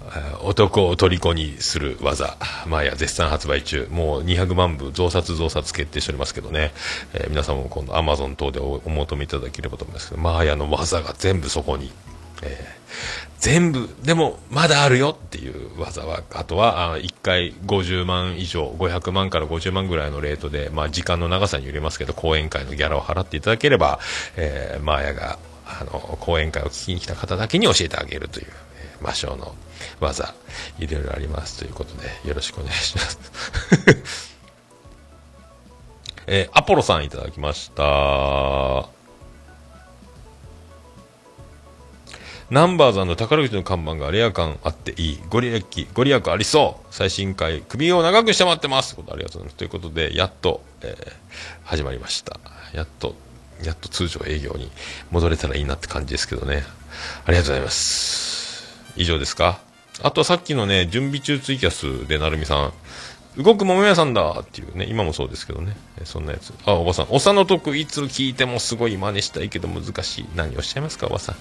ー、えー男を虜にする技、マーヤ絶賛発売中、もう200万部増刷増刷決定しておりますけどね、えー皆さんも今度 Amazon 等でお求めいただければと思いますけど、マーヤの技が全部そこに、え全部、でもまだあるよっていう技は、あとはあ1回50万以上、500万から50万ぐらいのレートで、まあ、時間の長さによりますけど、講演会のギャラを払っていただければ、えーマーヤがあの講演会を聞きに来た方だけに教えてあげるという、えー魔性の技、いろいろありますということで、よろしくお願いします。えーアポロさんいただきました。ナンバーズ宝くじの看板がレア感あっていい。ご利益、ご利益ありそう。最新回、首を長くして待ってます。ということありがとうございます。ということで、やっと、えー始まりました。やっと、やっと通常営業に戻れたらいいなって感じですけどね。ありがとうございます。以上ですか？あとはさっきのね、準備中ツイキャスでなるみさん、動く桃屋さんだっていうね、今もそうですけどね、そんなやつ。あ、おばさん、おさの得いつ聞いてもすごい真似したいけど難しい。何をおっしゃいますか、おばさん。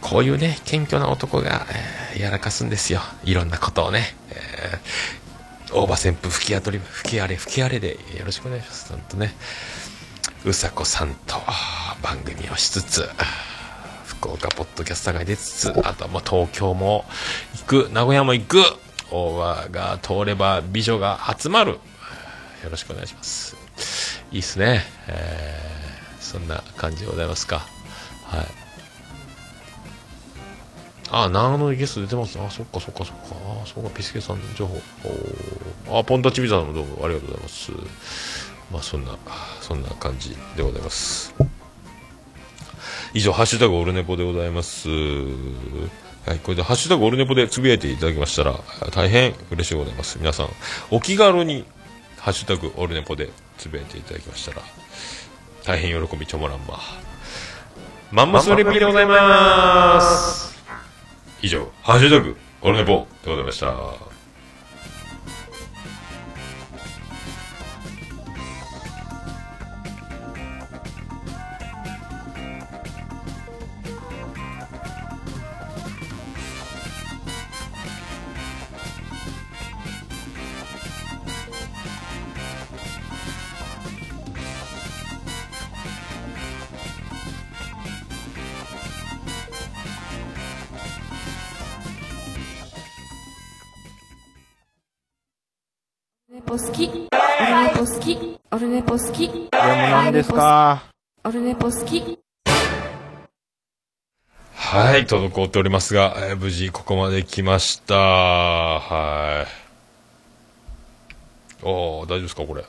こういうね、謙虚な男が、えーやらかすんですよ。いろんなことをね。えー大場旋風吹き当たり、吹き荒れ、吹き荒れでよろしくお願いします。本当ね。うさこさんと番組をしつつ、福岡ポッドキャスターが出つつ、あとはもう東京も行く、名古屋も行く、大場が通れば美女が集まる。よろしくお願いします。いいっすね。えーそんな感じでございますか。はい。あ、長野にゲスト出てます。あ、そっかそっかそっか。あ、そうか、ピスケさんの情報。おあ、ポンタチビザさんもどうもありがとうございます。まあ、そんな、そんな感じでございます。以上、ハッシュタグオルネポでございます。はい、これでハッシュタグオルネポでつぶやいていただきましたら、大変嬉しいございます。皆さん、お気軽に、ハッシュタグオルネポでつぶやいていただきましたら、大変喜びちょもらんま。マンモスレピーでございます。以上、ハッシュタグオルネポでございました。オルネポ好き。オルネポ好き。オルネポ好き。いや、もう何ですかオルネポ好き。はい、滞っておりますが、えー無事ここまで来ました。はい。おー、大丈夫ですか、これ。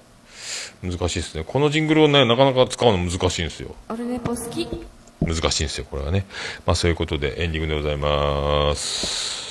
難しいですね。このジングルをね、なかなか使うの難しいんですよ。オルネポ好き。難しいんですよ、これはね。まあ、そういうことでエンディングでございます。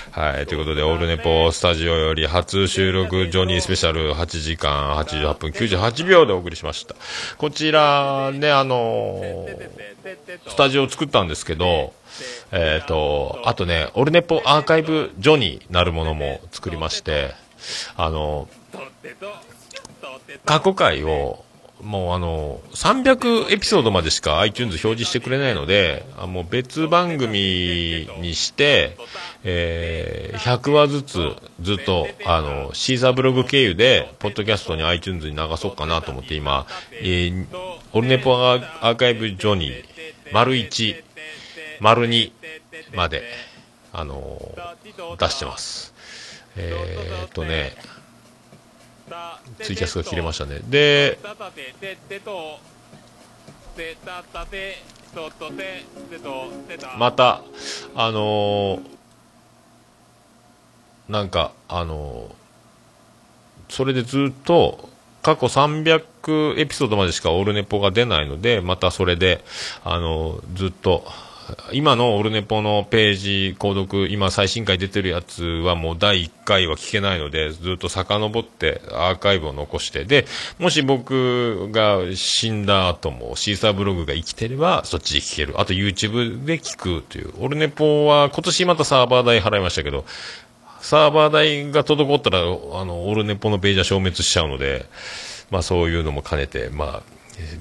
はい、ということで、オールネポスタジオより初収録ジョニースペシャル8時間88分98秒でお送りしました。こちらね、あのスタジオを作ったんですけど、えっ、と、あとね、オルネポアーカイブジョニーなるものも作りまして、あの過去回を、もうあの、300エピソードまでしか iTunes 表示してくれないので、あもう別番組にして、えー100話ずつ、ずっと、あの、シーザーブログ経由で、ポッドキャストに iTunes に流そうかなと思って今、えーオルネポアーカイブジョニー、丸1、丸2まで、あの出してます。えーっとね、ツイキャスが切れましたね。で、また、あのーなんか、あのーそれでずっと、過去300エピソードまでしかオルネポが出ないので、またそれで、あのーずっと、今のオルネポのページ、購読、今最新回出てるやつはもう第1回は聞けないので、ずっと遡ってアーカイブを残して、で、もし僕が死んだ後もシーサーブログが生きてればそっちで聞ける。あと YouTube で聞くという。オルネポは今年またサーバー代払いましたけど、サーバー代が滞ったら、あの、オルネポのページは消滅しちゃうので、まあそういうのも兼ねて、まあ、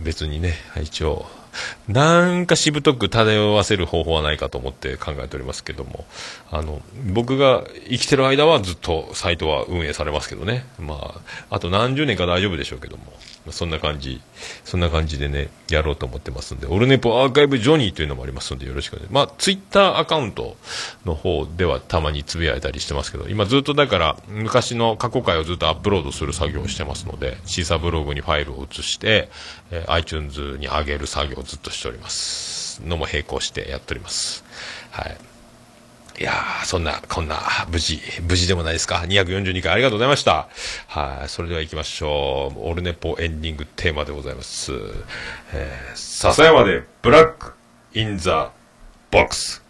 別にね、一応、なんかしぶとく漂わせる方法はないかと思って考えておりますけども、あの、僕が生きてる間はずっとサイトは運営されますけどね。まあ、あと何十年か大丈夫でしょうけども、そんな感じ、そんな感じでね、やろうと思ってますんで、オルネポアーカイブジョニーというのもありますのでよろしくお願いします。まあ、ツイッターアカウントの方ではたまにつぶやいたりしてますけど、今ずっとだから昔の過去回をずっとアップロードする作業をしてますので、シーサーブログにファイルを移して、えー iTunes に上げる作業をずっとしております。のも並行してやっております。はい。いやー、そんな、こんな、無事、無事でもないですか。242回ありがとうございました。はい、それでは行きましょう。オルネポエンディングテーマでございます。えー、笹山でブラックインザボックス。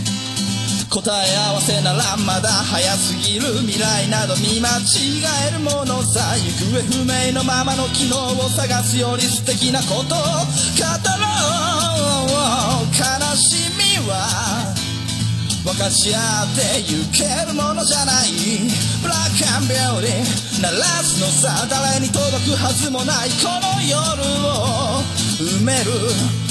答え合わせならまだ早すぎる未来など見間違えるものさ行方不明のままの昨日を探すより素敵なことを語ろう。悲しみは分かち合ってゆけるものじゃない。ブラックアンビューティー鳴らすのさ誰に届くはずもないこの夜を埋める。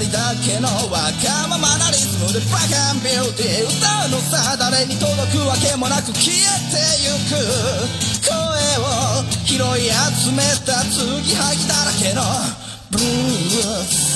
人だけのわがままなリズムでブラックアンビューティー歌うのさ誰に届くわけもなく消えてゆく声を拾い集めた継ぎはぎだらけのブルー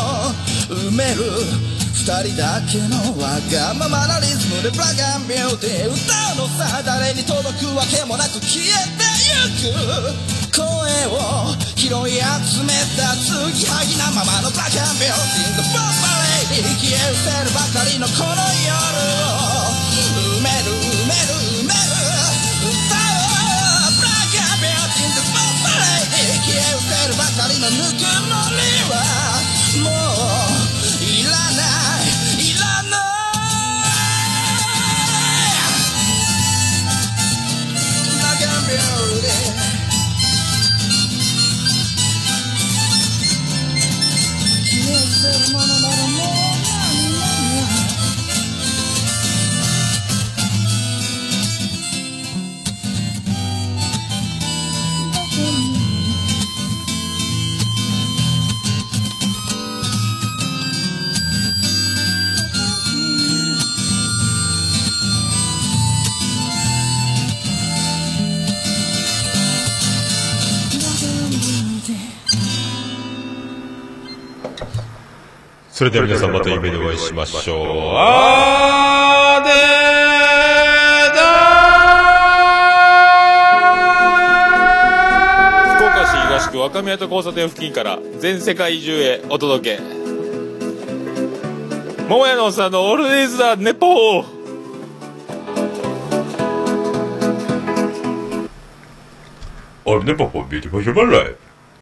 埋める。二人だけのわがままなリズムでブラックアンビューティー歌うのさ誰に届くわけもなく消えてゆく声を拾い集めた継ぎはぎなままのブラックアンビューティー The Bomb Lady 消え失せるばかりのこの夜。を埋める。埋める。埋める歌うブラックアンビューティー The Bomb Lady 消え失せるばかりのぬくもりは。それでは皆さんまた夢でお会いしましょう。あーで福岡市東区若宮と交差点付近から全世界中へお届け。桃屋のさんのオールディーズ・ザ・ネポー。俺ねパパ見てましょうライ